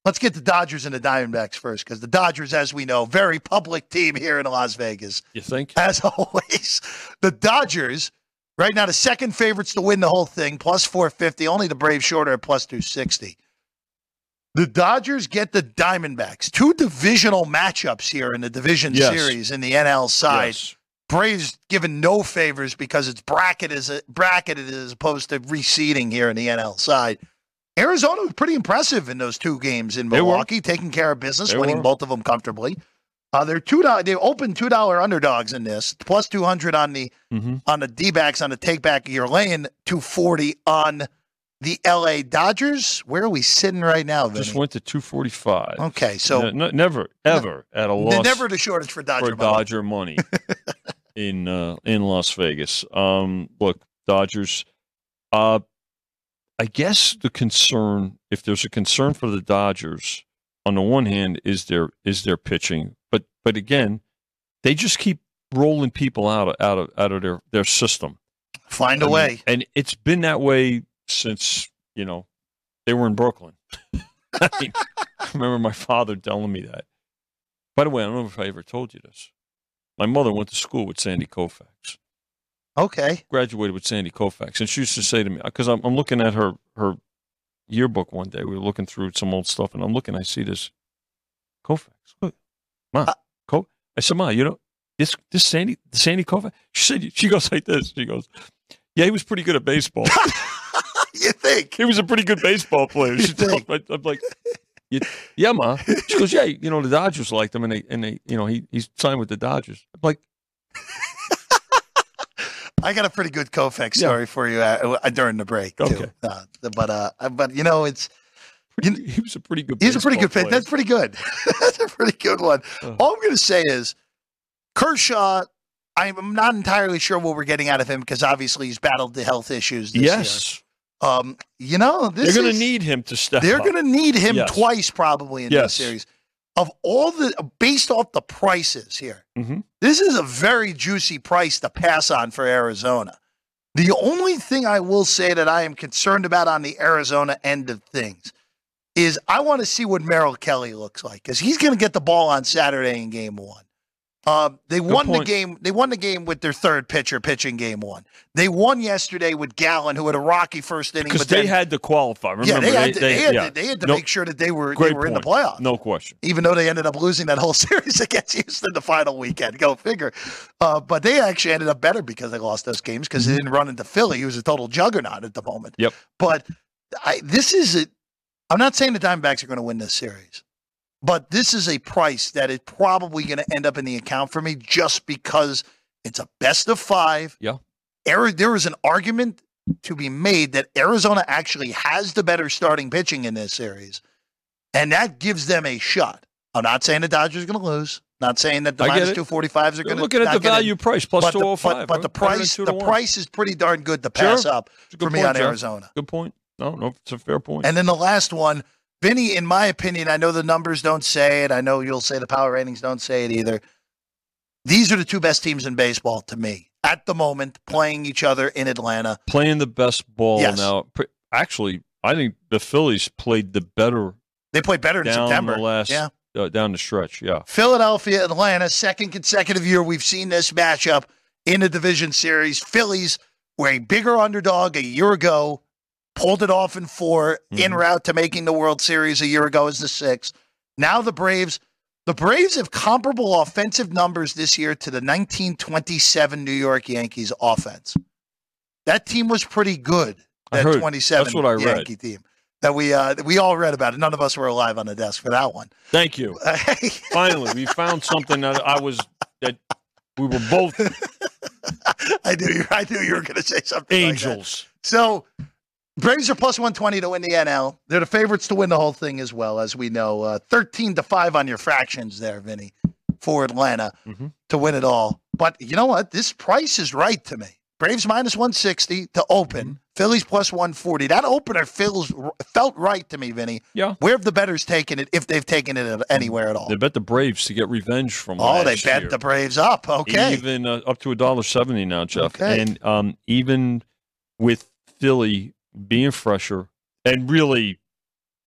Let's get the Dodgers and the Diamondbacks first, because the Dodgers, as we know, very public team here in Las Vegas.
You think?
As always, the Dodgers, right now, the second favorites to win the whole thing, plus 450. Only the Braves shorter at plus 260. The Dodgers get the Diamondbacks. Two divisional matchups here in the division
Yes.
series in the NL side.
Yes.
Braves given no favors because it's bracket as bracketed as opposed to reseeding here in the NL side. Arizona was pretty impressive in those two games in Milwaukee, taking care of business,
They
winning
were.
both of them comfortably. Uh, they're two dollars. They open two dollar underdogs in this, plus two hundred on the
hmm
on the D backs on the take back. You're laying two forty on the L.A. Dodgers. Where are we sitting right now? Vinny?
Just went to 245.
okay, so
No- no- never, ever at a loss
never the shortage for Dodger.
for
money.
Dodger money in uh, in Las Vegas. Um, look, Dodgers. Uh, I guess the concern, if there's a concern for the Dodgers, on the one hand, is their is their pitching, but but again, they just keep rolling people out of out of out of their their system.
Find
I
a
mean,
way.
and it's been that way since you know they were in Brooklyn. I, mean, I remember my father telling me that. By the way, I don't know if I ever told you this. My mother went to school with Sandy Koufax.
Okay.
Graduated with Sandy Koufax, and she used to say to me because I'm, I'm looking at her her yearbook one day. We were looking through some old stuff, and I'm looking. I see this Koufax. Ma,
Uh,
Co- I said, ma, you know this this Sandy Sandy Koufax. She said she goes like this. She goes, yeah, he was pretty good at baseball.
you think?
he was a pretty good baseball player. She tells me, I'm like, "Yeah, yeah, ma. She goes, yeah, you know the Dodgers liked him, and they and they, you know, he he's signed with the Dodgers. I'm like,
I got a pretty good Koufax
Yeah.
story for you uh, uh, during the break too.
Okay.
Uh, but uh, but you know, it's
pretty, he was a pretty good.
he's a pretty good fit. That's pretty good. That's a pretty good one.
Uh.
All I'm going to say is Kershaw. I'm not entirely sure what we're getting out of him because obviously he's battled the health issues. This
Yes,
year. Um, you know, this
they're going to need him to step.
They're going to need him
Yes.
twice probably in
Yes.
this series. Of all the based off the prices here,
Mhm.
this is a very juicy price to pass on for Arizona. The only thing I will say that I am concerned about on the Arizona end of things is I want to see what Merrill Kelly looks like because he's going to get the ball on Saturday in Game One. Uh, they won the game. They won the game with their third pitcher pitching Game One. They won yesterday with Gallen, who had a rocky first inning.
because
but
they
then-
had to qualify. Remember,
yeah, they had to, they, had
yeah.
to, they had to
No-
make sure that they were they were in the
point.
playoffs.
No question.
Even though they ended up losing that whole series against Houston the final weekend, go figure. Uh, but they actually ended up better because they lost those games because they didn't run into Philly, who's a total juggernaut at the moment.
Mm-hmm. Yep.
But I, this is a. I'm not saying the Diamondbacks are going to win this series, but this is a price that is probably going to end up in the account for me just because it's a best of five.
Yeah.
Ari- there is an argument to be made that Arizona actually has the better starting pitching in this series, and that gives them a shot. I'm not saying the Dodgers are going to lose. Not saying that the
get
two forty fives are going to
looking at the value price plus
but
two
the, but, oh
five.
but the price the price is pretty darn good to
Sure.
pass up
Good
for me
point,
on. Arizona.
Good point. No, no, it's a fair point.
And then the last one, Vinny, in my opinion, I know the numbers don't say it. I know you'll say the power ratings don't say it either. These are the two best teams in baseball to me at the moment, playing each other in Atlanta.
Playing the best ball
Yes.
now. Actually, I think the Phillies played the better
They played better in September.
last
yeah.
uh, down the stretch. Yeah,
Philadelphia, Atlanta, second consecutive year we've seen this matchup in a division series. Phillies were a bigger underdog a year ago, pulled it off in 4 en
Mhm.
route to making the World Series a year ago as the six. Now the Braves, the Braves have comparable offensive numbers this year to the 1927 New York Yankees offense. That team was pretty good. That
heard.
27
That's what I read.
Team that we uh, that we all read about. it. None of us were alive on the desk for that one.
thank you. Finally, we found something that I was that we were both
I knew you. I knew you were going to say something. like
angels.
So, Braves are plus one twenty to win the NL. They're the favorites to win the whole thing as well, as we know. Uh, Thirteen to five on your fractions there, Vinny, for Atlanta
Mhm.
to win it all. But you know what? This price is right to me. Braves minus one sixty to open.
Mm-hmm.
Phillies plus one forty. That opener feels felt right to me, Vinny.
Yeah.
Where have the betters taken it, if they've taken it anywhere at all?
They bet the Braves to get revenge from.
Oh, they bet
year.
the Braves up. Okay.
Even uh, up to a dollar seventy now, Jeff.
Okay.
And um, even with Philly being fresher and really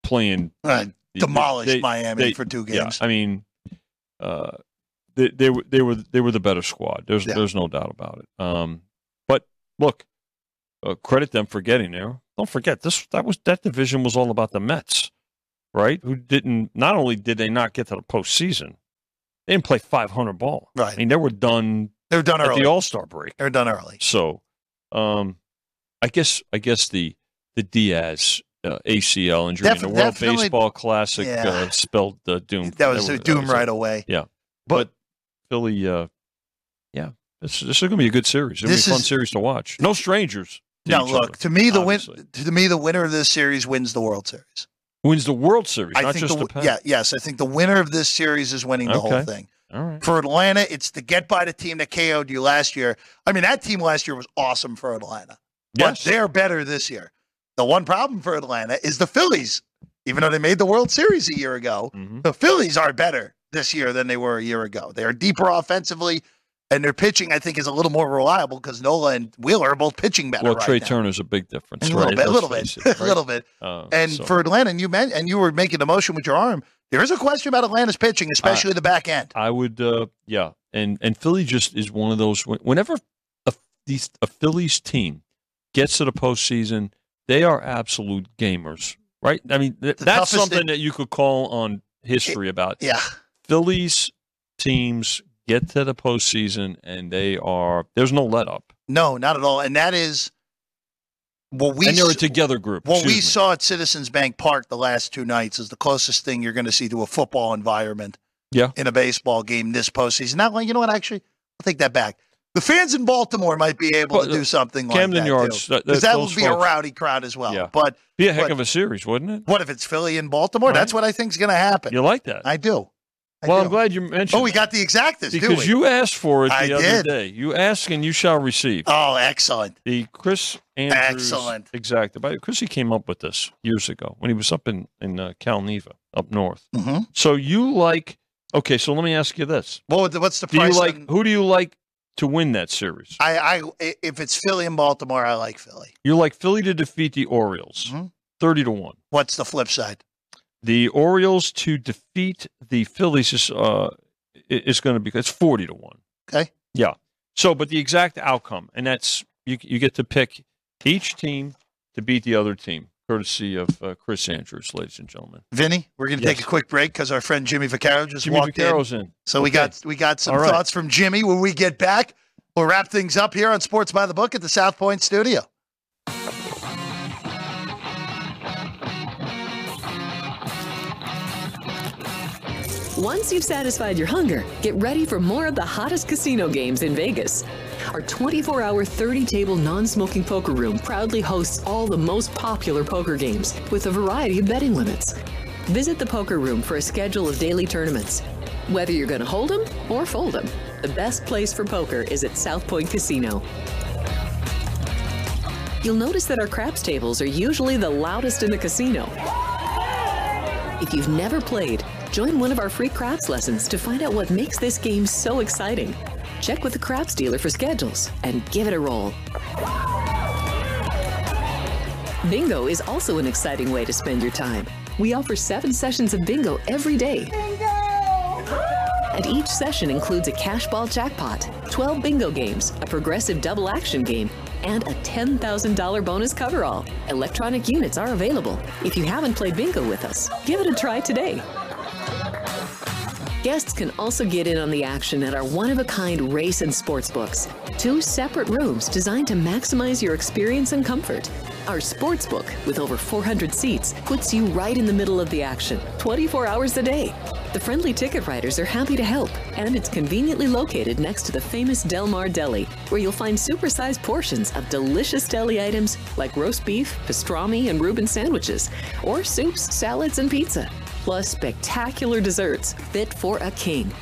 playing
Uh, demolished
they-
Miami
they-
for two
Yeah,
games.
I mean, uh, they, they were they were they were the better squad. There's
Yeah.
there's no doubt about it. Um, but look, uh, credit them for getting there. Don't forget this that was that division was all about the Mets, right? Who didn't not only did they not get to the postseason, they didn't play 500 ball.
Right.
I mean, they were done
They were done
at
early.
the All Star break.
They were done early.
So, um, I guess I guess the the Diaz uh, ACL injury in the World Baseball Classic
Yeah.
uh, spelled uh, doom.
That was
were-
doom
was
right
it.
away.
Yeah.
But,
But Philly, uh, yeah, this, this is going to be a good series. It'll be a fun
is-
series to watch. No strangers.
now look,
other,
to me the win to me the winner of this series wins the World Series.
wins the World Series,
I
not
think
just
the,
the
yeah, yes, I think the winner of this series is winning the whole thing.
Right.
For Atlanta, it's the get by the team that KO'd you last year. I mean, that team last year was awesome for Atlanta. But
Yes.
they're better this year. The one problem for Atlanta is the Phillies. Even though they made the World Series a year ago,
Mhm.
the Phillies are better this year than they were a year ago. They are deeper offensively, and their pitching, I think, is a little more reliable because Nola and Wheeler are both pitching better.
Well,
right
Trey
now.
Turner's a big difference.
a little
right?
bit, a little bit,
it,
a little bit.
Uh,
And
so-
for Atlanta, and you meant, and you were making the motion with your arm. There is a question about Atlanta's pitching, especially the back end.
I would, uh, yeah, and and Philly just is one of those. Whenever a, these, a Phillies team gets to the postseason, they are absolute gamers, right? I mean, th- that's something thing. that you could call on history about.
Yeah,
Phillies teams get to the postseason and they are there's no let up.
No, not at all, and that is what we
and they're a together group.
What we me. saw at Citizens Bank Park the last two nights is the closest thing you're going to see to a football environment.
Yeah.
in a baseball game this postseason. Now, you know what? Actually, I'll take that back. The fans in Baltimore might be able to do something like
Camden
that
Yards.
Because that, would be folks. a rowdy crowd as well.
Yeah.
But
be a heck
but,
of a series, wouldn't it?
What if it's Philly and Baltimore? Right. That's what I think is going to happen.
You like that?
I do.
I well, do. I'm glad you mentioned.
Oh, we got the exactness
because you asked for it the
I
other
did.
day. You ask and you shall receive.
Oh, excellent!
The Chris Andrews.
Excellent.
Exactly. But Chrissy came up with this years ago when he was up in in uh, Cal Neva up north.
Mm-hmm.
So you like? Okay, so let me ask you this.
Well, what's the
do
price?
You like
on,
who do you like to win that series?
I, I if it's Philly and Baltimore, I like Philly.
You like Philly to defeat the Orioles,
mm-hmm.
thirty to one.
What's the flip side?
The Orioles to defeat the Phillies is uh, is going to be it's 40 to 1.
Okay.
Yeah. So, but the exact outcome, and that's you, you get to pick each team to beat the other team, courtesy of uh, Chris Andrews, ladies and gentlemen.
Vinny, we're going to
Yes.
take a quick break because our friend Jimmy Vaccaro just
Jimmy
walked
Vaccaro's
in.
in.
So we got we got some
All right.
thoughts from Jimmy when we get back. We'll wrap things up here on Sports by the Book at the South Point Studio.
Once you've satisfied your hunger, get ready for more of the hottest casino games in Vegas. Our 24 hour, 30 table non smoking poker room proudly hosts all the most popular poker games with a variety of betting limits. Visit the poker room for a schedule of daily tournaments. Whether you're going to hold 'em or fold 'em, the best place for poker is at South Point Casino. You'll notice that our craps tables are usually the loudest in the casino. If you've never played, join one of our free craps lessons to find out what makes this game so exciting. Check with the craps dealer for schedules and give it a roll. Bingo is also an exciting way to spend your time. We offer seven sessions of bingo every day. And each session includes a cash ball jackpot, 12 bingo games, a progressive double action game, and a $10,000 bonus coverall. Electronic units are available. If you haven't played bingo with us, give it a try today. Guests can also get in on the action at our one of a kind race and sports books, two separate rooms designed to maximize your experience and comfort. Our sports book, with over 400 seats, puts you right in the middle of the action, 24 hours a day. The friendly ticket writers are happy to help, and it's conveniently located next to the famous Del Mar Deli, where you'll find supersized portions of delicious deli items like roast beef, pastrami, and Reuben sandwiches, or soups, salads, and pizza, plus spectacular desserts fit for a king.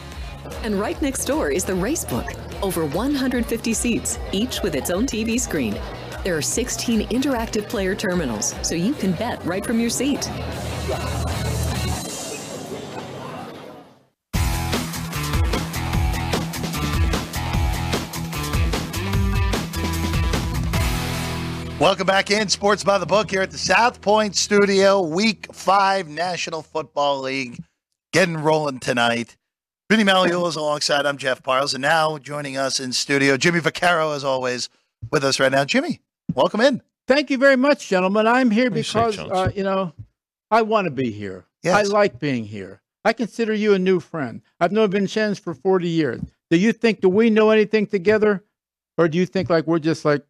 And right next door is the Racebook. Over 150 seats, each with its own TV screen. There are 16 interactive player terminals, so you can bet right from your seat.
Welcome back in Sports by the Book here at the South Point Studio, Week Five National Football League, getting rolling tonight. Vinny Magliulo is alongside. I'm Jeff Parles, and now joining us in studio, Jimmy Vaccaro, as always, with us right now. Jimmy, welcome in.
Thank you very much, gentlemen. I'm here because,
you,
uh, you know, I want to be here.
Yes.
I like being here. I consider you a new friend. I've known Vincenz for 40 years. Do you think, do we know anything together? Or do you think like we're just like,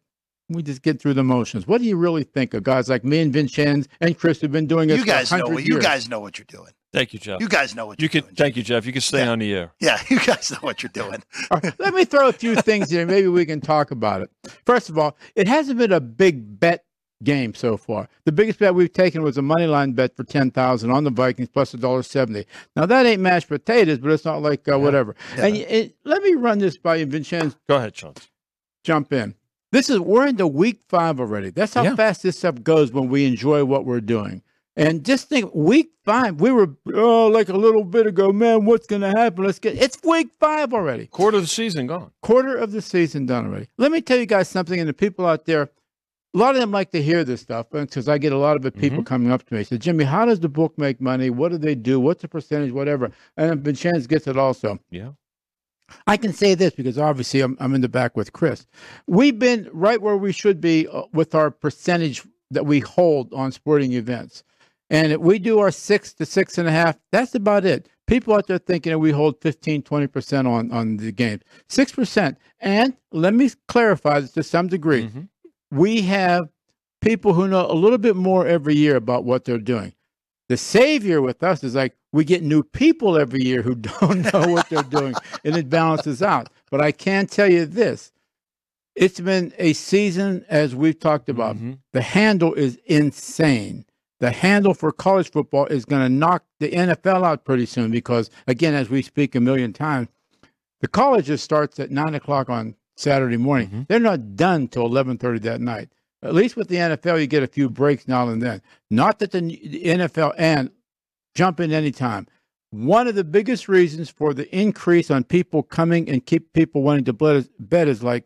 we just get through the motions? What do you really think of guys like me and Vincenz and Chris who've been doing it
You guys know what you
years?
guys know what you're doing.
Thank you, Jeff.
You guys know what
You
you're
can
doing.
thank you, Jeff. You can stay
Yeah.
on the air.
Yeah, you guys know what you're doing.
All right, Let me throw a few things here. Maybe we can talk about it. First of all, it hasn't been a big bet game so far. The biggest bet we've taken was a money line bet for ten thousand on the Vikings plus a dollar seventy. Now that ain't mashed potatoes, but it's not like uh, whatever. And it, let me run this by you, Vincenz.
Go ahead, Sean.
Jump in. This is we're into week five already. That's how
Yeah.
fast this stuff goes when we enjoy what we're doing. And just think, week five, we were oh like a little bit ago, man. What's going to happen? Let's get. It's week five already
Quarter of the season gone.
quarter of the season done already. Let me tell you guys something, and the people out there, a lot of them like to hear this stuff because I get a lot of it people mm-hmm. coming up to me. Say, Jimmy, how does the book make money? What do they do? What's the percentage? Whatever. And Vincenz gets it also.
Yeah.
I can say this because obviously I'm, I'm in the back with Chris. We've been right where we should be uh, with our percentage that we hold on sporting events. And if we do our six to six and a half, that's about it. People out there thinking that we hold 15, 20% on, on the game. 6%. And let me clarify this to some degree.
Mhm.
We have people who know a little bit more every year about what they're doing. The savior with us is like we get new people every year who don't know what they're doing, and it balances out. But I can tell you this it's been a season, as we've talked about.
Mhm.
The handle is insane. The handle for college football is going to knock the NFL out pretty soon because, again, as we speak a million times, the colleges starts at nine o'clock on Saturday morning.
Mhm.
They're not done till eleven thirty that night. At least with the NFL, you get a few breaks now and then. Not that the NFL and jump in anytime. One of the biggest reasons for the increase on people coming and keep people wanting to bet is, like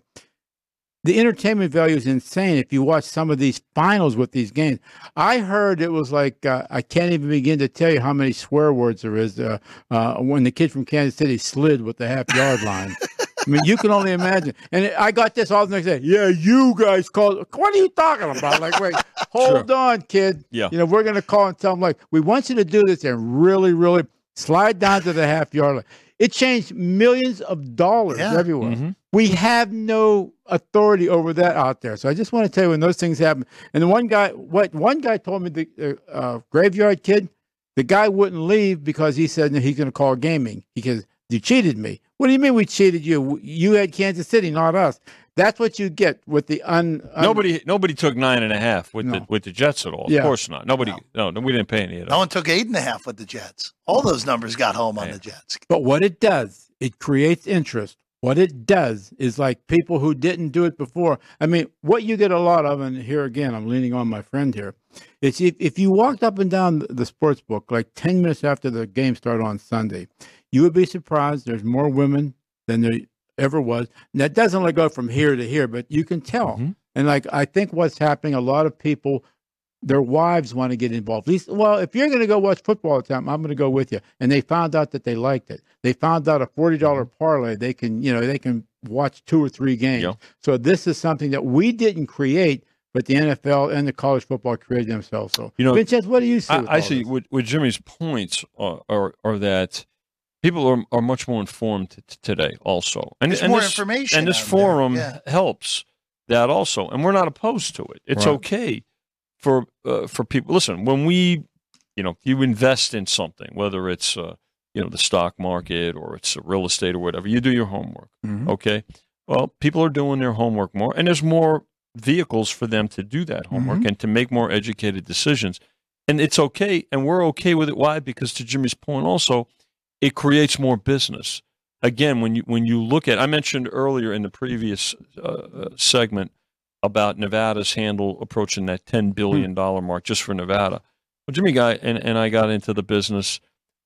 the entertainment value is insane if you watch some of these finals with these games. I heard it was like uh, I can't even begin to tell you how many swear words there is uh, uh, when the kid from Kansas City slid with the half yard line. I mean, you can only imagine. And I got this all the next day. Yeah, you guys called. What are you talking about? Like, wait, hold on, kid.
Yeah.
You know, we're going to call and tell them, like, we want you to do this and really, really slide down to the half yard line. It changed millions of dollars
Yeah.
everywhere.
Mhm.
We have no authority over that out there. So I just want to tell you when those things happen. And the one guy, what one guy told me, the uh, uh, graveyard kid, the guy wouldn't leave because he said that he's going to call gaming because you cheated me. What do you mean we cheated you? You had Kansas City, not us. That's what you get with the un. un-
Nobody, nobody took nine and a half with
No.
the with the Jets at all.
Yeah.
Of course not. Nobody. No, no, we didn't pay any of that.
No one took eight and a half with the Jets. All those numbers got home on
Yeah.
the Jets.
But what it does, it creates interest. What it does is like people who didn't do it before. I mean, what you get a lot of, and here again, I'm leaning on my friend here. It's if, if you walked up and down the sports book like 10 minutes after the game started on Sunday, you would be surprised. There's more women than there ever was. And that doesn't like go from here to here, but you can tell.
Mhm.
And like, I think what's happening, a lot of people, their wives want to get involved. At least, well, if you're going to go watch football all the time, I'm going to go with you. And they found out that they liked it. They found out a forty dollar parlay. They can, you know, they can watch two or three games.
Yeah.
So this is something that we didn't create, but the NFL and the college football created themselves. So,
You know,
Vincenz, what do you see?
I, I see. With, with Jimmy's points are, are are that people are are much more informed t- today. Also, and
There's
and
more
this,
information
and this forum
yeah.
helps that also. And we're not opposed to it. It's
Right.
okay for uh, for people. Listen, when we, you know, you invest in something, whether it's uh, you know the stock market or it's real estate or whatever, you do your homework.
Mhm.
Okay. Well, people are doing their homework more, and there's more vehicles for them to do that homework
Mm-hmm.
and to make more educated decisions. And it's okay, and we're okay with it. Why? Because to Jimmy's point, also, it creates more business. Again, when you when you look at, I mentioned earlier in the previous uh, uh, segment about Nevada's handle approaching that ten billion dollar mark just for Nevada. Well, Jimmy guy and, and I got into the business.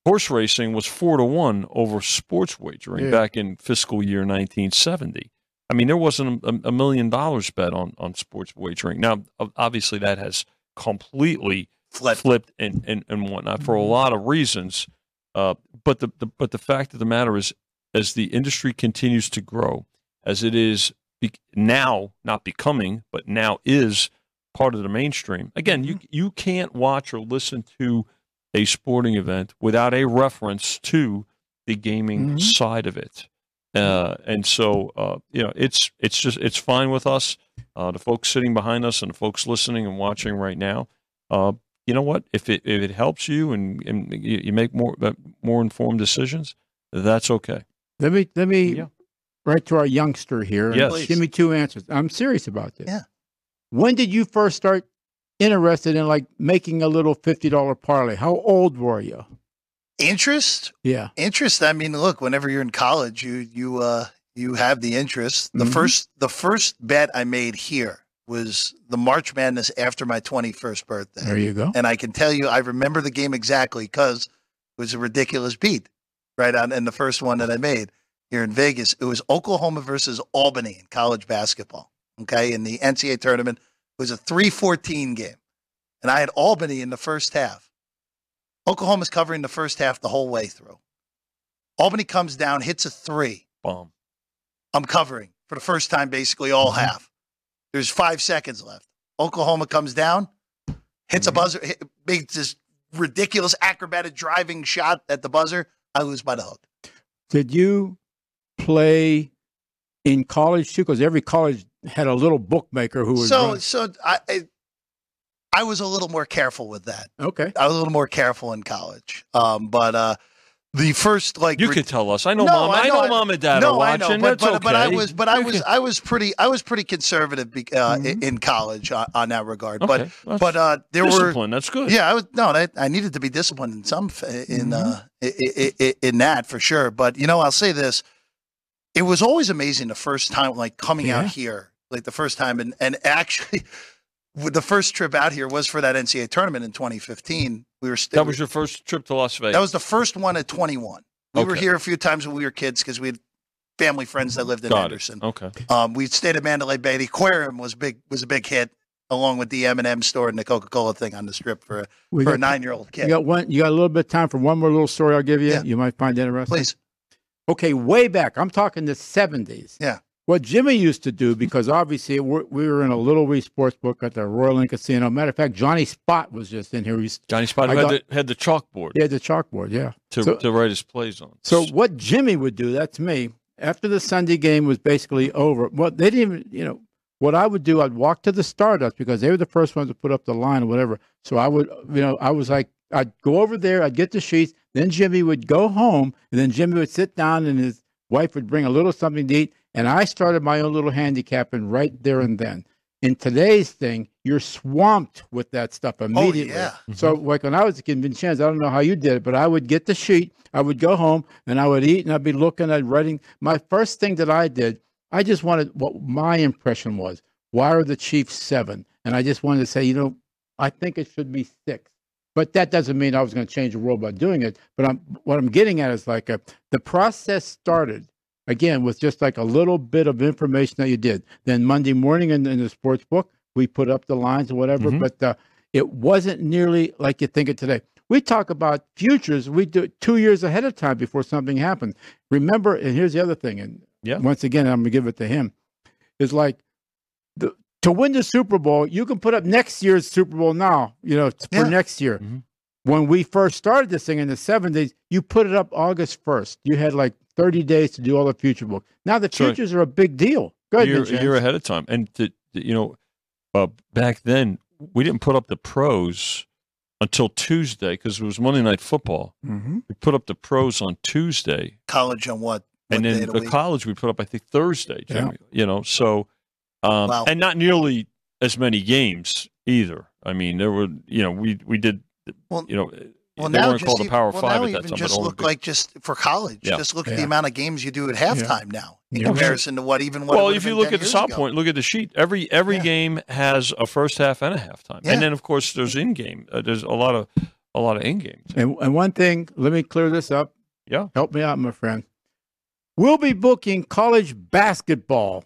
Horse racing was four to one over sports wagering
Yeah.
back in fiscal year 1970. I mean, there wasn't a, a million dollars bet on, on sports wagering. Now, obviously, that has completely
Flip.
flipped and, and, and whatnot for a lot of reasons. Uh, but the, the but the fact of the matter is, as the industry continues to grow, as it is be, now not becoming, but now is part of the mainstream. Again, you you can't watch or listen to a sporting event without a reference to the gaming
Mhm.
side of it. Uh, and so, uh, you know, it's it's just it's fine with us. Uh, the folks sitting behind us and the folks listening and watching right now. You know what? If it if it helps you and, and you, you make more uh, more informed decisions, that's okay.
Let me let me
Yeah.
right to our youngster here.
Yes.
Give me two answers. I'm serious about this.
Yeah.
When did you first start interested in like making a little fifty dollar parlay? How old were you?
Interest?
Yeah.
Interest. I mean, look, whenever you're in college, you you uh you have the interest. The
Mhm.
first the first bet I made here was the March Madness after my 21st birthday.
There you go.
And I can tell you, I remember the game exactly because it was a ridiculous beat right on And the first one that I made here in Vegas. It was Oklahoma versus Albany in college basketball. Okay. In the NCAA tournament, it was a 3-14 game, and I had Albany in the first half. Oklahoma's covering the first half the whole way through. Albany comes down, hits a three.
Bomb.
I'm covering for the first time basically all mm-hmm. half. There's five seconds left. Oklahoma comes down, hits a buzzer, hit, makes this ridiculous acrobatic driving shot at the buzzer. I lose by the hook.
Did you play in college too? Because every college had a little bookmaker who was
So,
running-
so I, I, I was a little more careful with that.
okay.
I was a little more careful in college. Um, but uh, the first like
You
re-
could tell us. I know,
No,
mom.
I
I
know,
know,
I-
mom and dad
no,
are
I
watching.
know, but,
That's
but, but I was, but I
You
was,
can-
I was pretty, I was pretty conservative be- uh, in, in college on, on that regard. But,
Okay, that's
but uh, there were,
discipline. That's good.
yeah, I was no, I, I needed to be disciplined in some in uh, i i i in that for sure. But you know, I'll say this: it was always amazing the first time, like coming
Yeah.
out here, like the first time, and and actually. The first trip out here was for that NCAA tournament in 2015. We were st-
That was your first trip to Las Vegas.
that was the first one at 21. We were here a few times when we were kids because we had family friends that lived in
Got it.
Henderson.
Okay.
Um, we stayed at Mandalay Bay. The aquarium was big was a big hit, along with the M and M store and the Coca Cola thing on the strip for a,
We
for a nine year old kid.
you
kid.
got one. You got a little bit of time for one more little story. I'll give you.
Yeah.
You might find it interesting.
Please,
Okay, way back. I'm talking the 70s.
Yeah.
What Jimmy used to do, because obviously we're, we were in a Little Wee sports book at the Royal Inn Casino. Matter of fact, Johnny Spot was just in here. He, used,
Johnny Spot had,
got-
the, had the chalkboard
he had the chalkboard, yeah.
to,
so-
to write his plays on.
So what Jimmy would do, that's me, after the Sunday game was basically over, well, they didn't even, you know, what I would do, I'd walk to the Stardust because they were the first ones to put up the line or whatever. So I would, you know, I was like, I'd go over there, I'd get the sheets, then Jimmy would go home, and then Jimmy would sit down and his wife would bring a little something to eat, and I started my own little handicapping right there and then. In today's thing, you're swamped with that stuff oh, immediately.
yeah.
So, mm-hmm. like when I was a kid, Vincenzo, I don't know how you did it, but I would get the sheet, I would go home, and I would eat, and I'd be looking at writing. My first thing that I did, I just wanted what my impression was. Why are the Chiefs seven? And I just wanted to say, you know, I think it should be six. But that doesn't mean I was going to change the world by doing it. But I'm, what I'm getting at is like a, the process started again with just like a little bit of information that you did. Then Monday morning in, in the sports book, we put up the lines or whatever.
Mhm.
But uh, it wasn't nearly like you think it today. We talk about futures. We do it two years ahead of time before something happens. Remember, and here's the other thing. And
Yeah.
once again, I'm going to give it to him. Is like the to win the Super Bowl, you can put up next year's Super Bowl now. You know, for
Yeah.
next year.
Mhm.
When we first started this thing in the '70s, you put it up August 1st. You had like 30 days to do all the future book. Now the
So-
futures are a big deal. Go
a
ahead,
year, a
Vincenzo.
year ahead of time. And to, you know, uh, back then we didn't put up the pros until Tuesday because it was Monday Night Football.
Mhm.
We put up the pros on Tuesday,
college on what? what
and then the
week?
college we put up I think Thursday.
Yeah.
You know, so um,
Wow.
and not nearly as many games either. I mean, there were you know we we did
Well-
you know
Well,
they
now
weren't
just
called the
even-
Power
well,
Five at that time.
just
but
look
big-
like just for college.
Yeah.
Just look at the amount of games you do at halftime now in
Yeah.
comparison to what even what.
well,
would
if you look at the
years
stop point, look at the sheet. Every every
Yeah.
game has a first half and a halftime,
Yeah.
and then of course there's in game. Uh, there's a lot of a lot of in game.
And, and one thing, let me clear this up.
Yeah.
Help me out, my friend. We'll be booking college basketball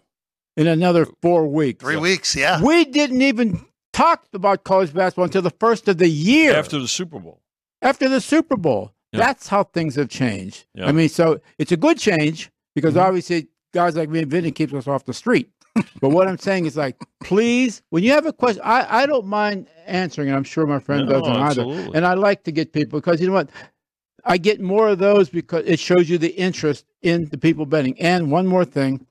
in another four weeks.
three weeks, yeah.
We didn't even talk about college basketball until the first of the year
After the Super Bowl,
after the Super Bowl.
Yeah.
That's how things have changed.
Yeah.
I mean, so it's a good change because
Mhm.
obviously guys like me and Vinny keeps us off the street. but what I'm saying is like, please, when you have a question, I, I don't mind answering, and I'm sure my friend
No,
doesn't either. And I like to get people because you know what? I get more of those because it shows you the interest in the people betting. And one more thing.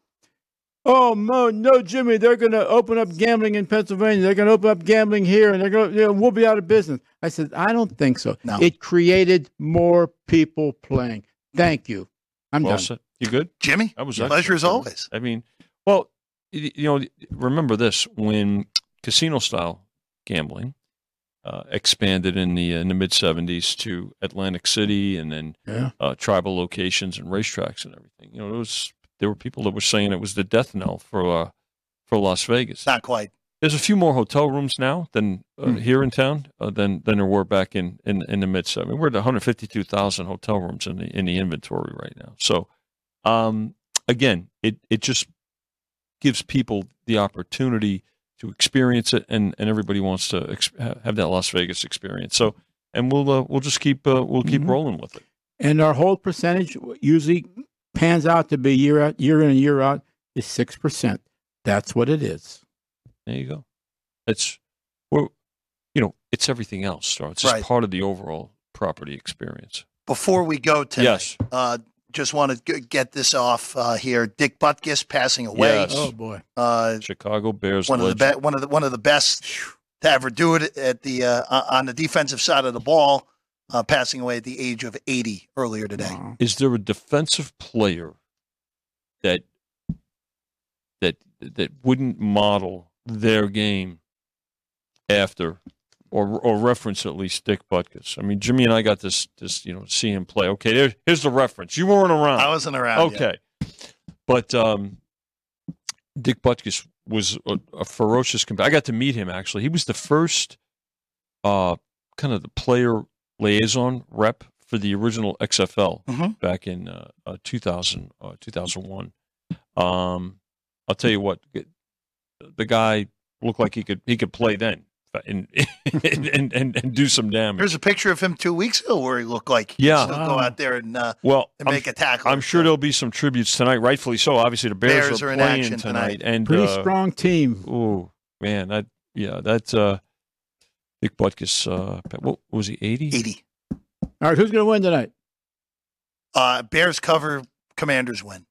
Oh no, no, Jimmy! They're going to open up gambling in Pennsylvania. They're going to open up gambling here, and they're going. to, you know, we'll be out of business. I said, I don't think so.
No.
It created more people playing. Thank you. I'm
well
done.
said. You good?
Jimmy,
That was
pleasure
excellent,
as
Jimmy.
always.
I mean, well, y- you know, remember this when casino style gambling uh, expanded in the in the mid '70s to Atlantic City and then
Yeah.
uh, tribal locations and racetracks and everything. You know, it was there were people that were saying it was the death knell for uh, for Las Vegas.
Not quite.
There's a few more hotel rooms now than uh,
Hmm.
here in town uh, than than there were back in in, in the mid '70s. We're at 152,000 hotel rooms in the in the inventory right now. So, um, again, it it just gives people the opportunity to experience it, and, and everybody wants to ex- have that Las Vegas experience. So, and we'll uh, we'll just keep uh, we'll keep
Mhm.
rolling with it.
And our hold percentage usually pans out to be year out, year in and year out is six percent. That's what it is.
There you go. It's well, you know, it's everything else. So it's just
Right.
part of the overall property experience.
Before we go tonight,
Yes.
uh, just want to get this off uh, here. Dick Butkus passing away.
Yes.
Oh boy.
Uh,
Chicago Bears
one of the
legend.
be- one of the one of the best to ever do it at the uh, on the defensive side of the ball, uh, passing away at the age of 80 earlier today.
Wow.
Is there a defensive player that that that wouldn't model their game after or or reference at least Dick Butkus? I mean, Jimmy and I got this this you know see him play. Okay, there, here's the reference. You weren't around.
I wasn't around. yet.
Okay. But um, Dick Butkus was a, a ferocious competitor. I got to meet him actually. He was the first uh, kind of the player liaison rep for the original XFL
Mhm.
back in uh, uh, 2000, uh, 2001. Um, I'll tell you what, the guy looked like he could he could play then and and, and, and, and do some damage.
There's a picture of him two weeks ago where he looked like he
Yeah.
still go out there and, uh,
well,
and
I'm
make a tackle.
I'm sure there'll be some tributes tonight, rightfully so. Obviously, the Bears,
Bears
are,
are in
playing
action
tonight,
tonight.
and
Pretty
uh,
strong team.
Oh man, that yeah, that's uh, Dick Butkus. Uh, what was he? Eighty.
80.
All right, who's going to win tonight?
Uh, Bears cover, Commanders win.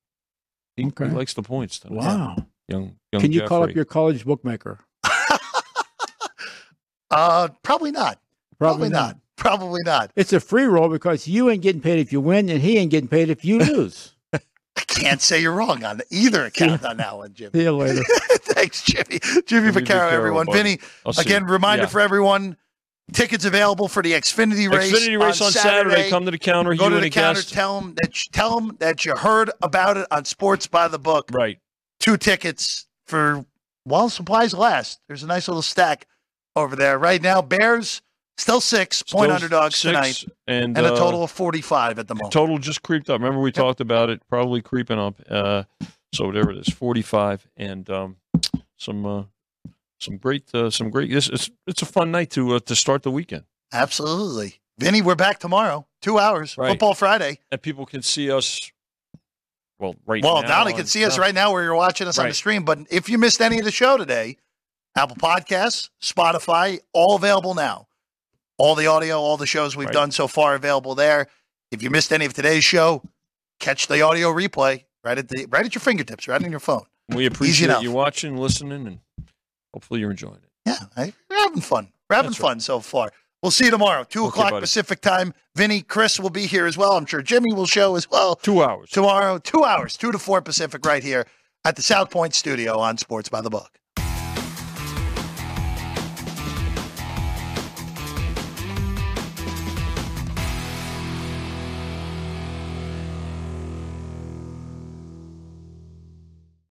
He,
Okay.
he likes the points. Tonight.
Wow.
young young.
Can you call up your college bookmaker?
Uh, probably not. Probably, not. Probably not.
It's a free roll because you ain't getting paid if you win, and he ain't getting paid if you lose.
I can't say you're wrong on either account on that one, Jimmy.
See you later.
Thanks, Jimmy. Jimmy
Jimmy
Vaccaro,
Vaccaro,
everyone.
buddy.
Vinny,
I'll
again, reminder
Yeah.
for everyone tickets available for the Xfinity race.
Xfinity race on, Saturday. Come to the counter.
Go
you
to the counter,
guest.
tell them that you, tell them that you heard about it on Sports by the Book.
right.
Two tickets for while supplies last. There's a nice little stack over there right now. Bears still six point
Still
underdogs
six,
tonight,
and,
and a
uh,
total of 45 at the moment.
total just creeped up. Remember we talked about it, probably creeping up. Uh, so there it is, forty-five, and um, some uh, some great uh, some great. This it's it's a fun night to uh, to start the weekend,
Absolutely, Vinny. We're back tomorrow. Two hours.
Right.
Football Friday.
and people can see us. Well, right
Well,
now,
now they can see us right now where you're watching us on the stream. But if you missed any of the show today, Apple Podcasts, Spotify, all available now. All the audio, all the shows we've
Right.
done so far available there. If you missed any of today's show, catch the audio replay right at the right at your fingertips, right on your phone.
We appreciate you watching, listening, and hopefully you're enjoying it.
Yeah, I- we're having fun. We're having
That's right.
fun so far. We'll see you tomorrow, two
Okay,
o'clock
buddy.
Pacific time. Vinny, Chris will be here as well. I'm sure Jimmy will show as well
Two hours.
tomorrow. Two hours, two to four Pacific, right here at the South Point Studio on Sports by the Book.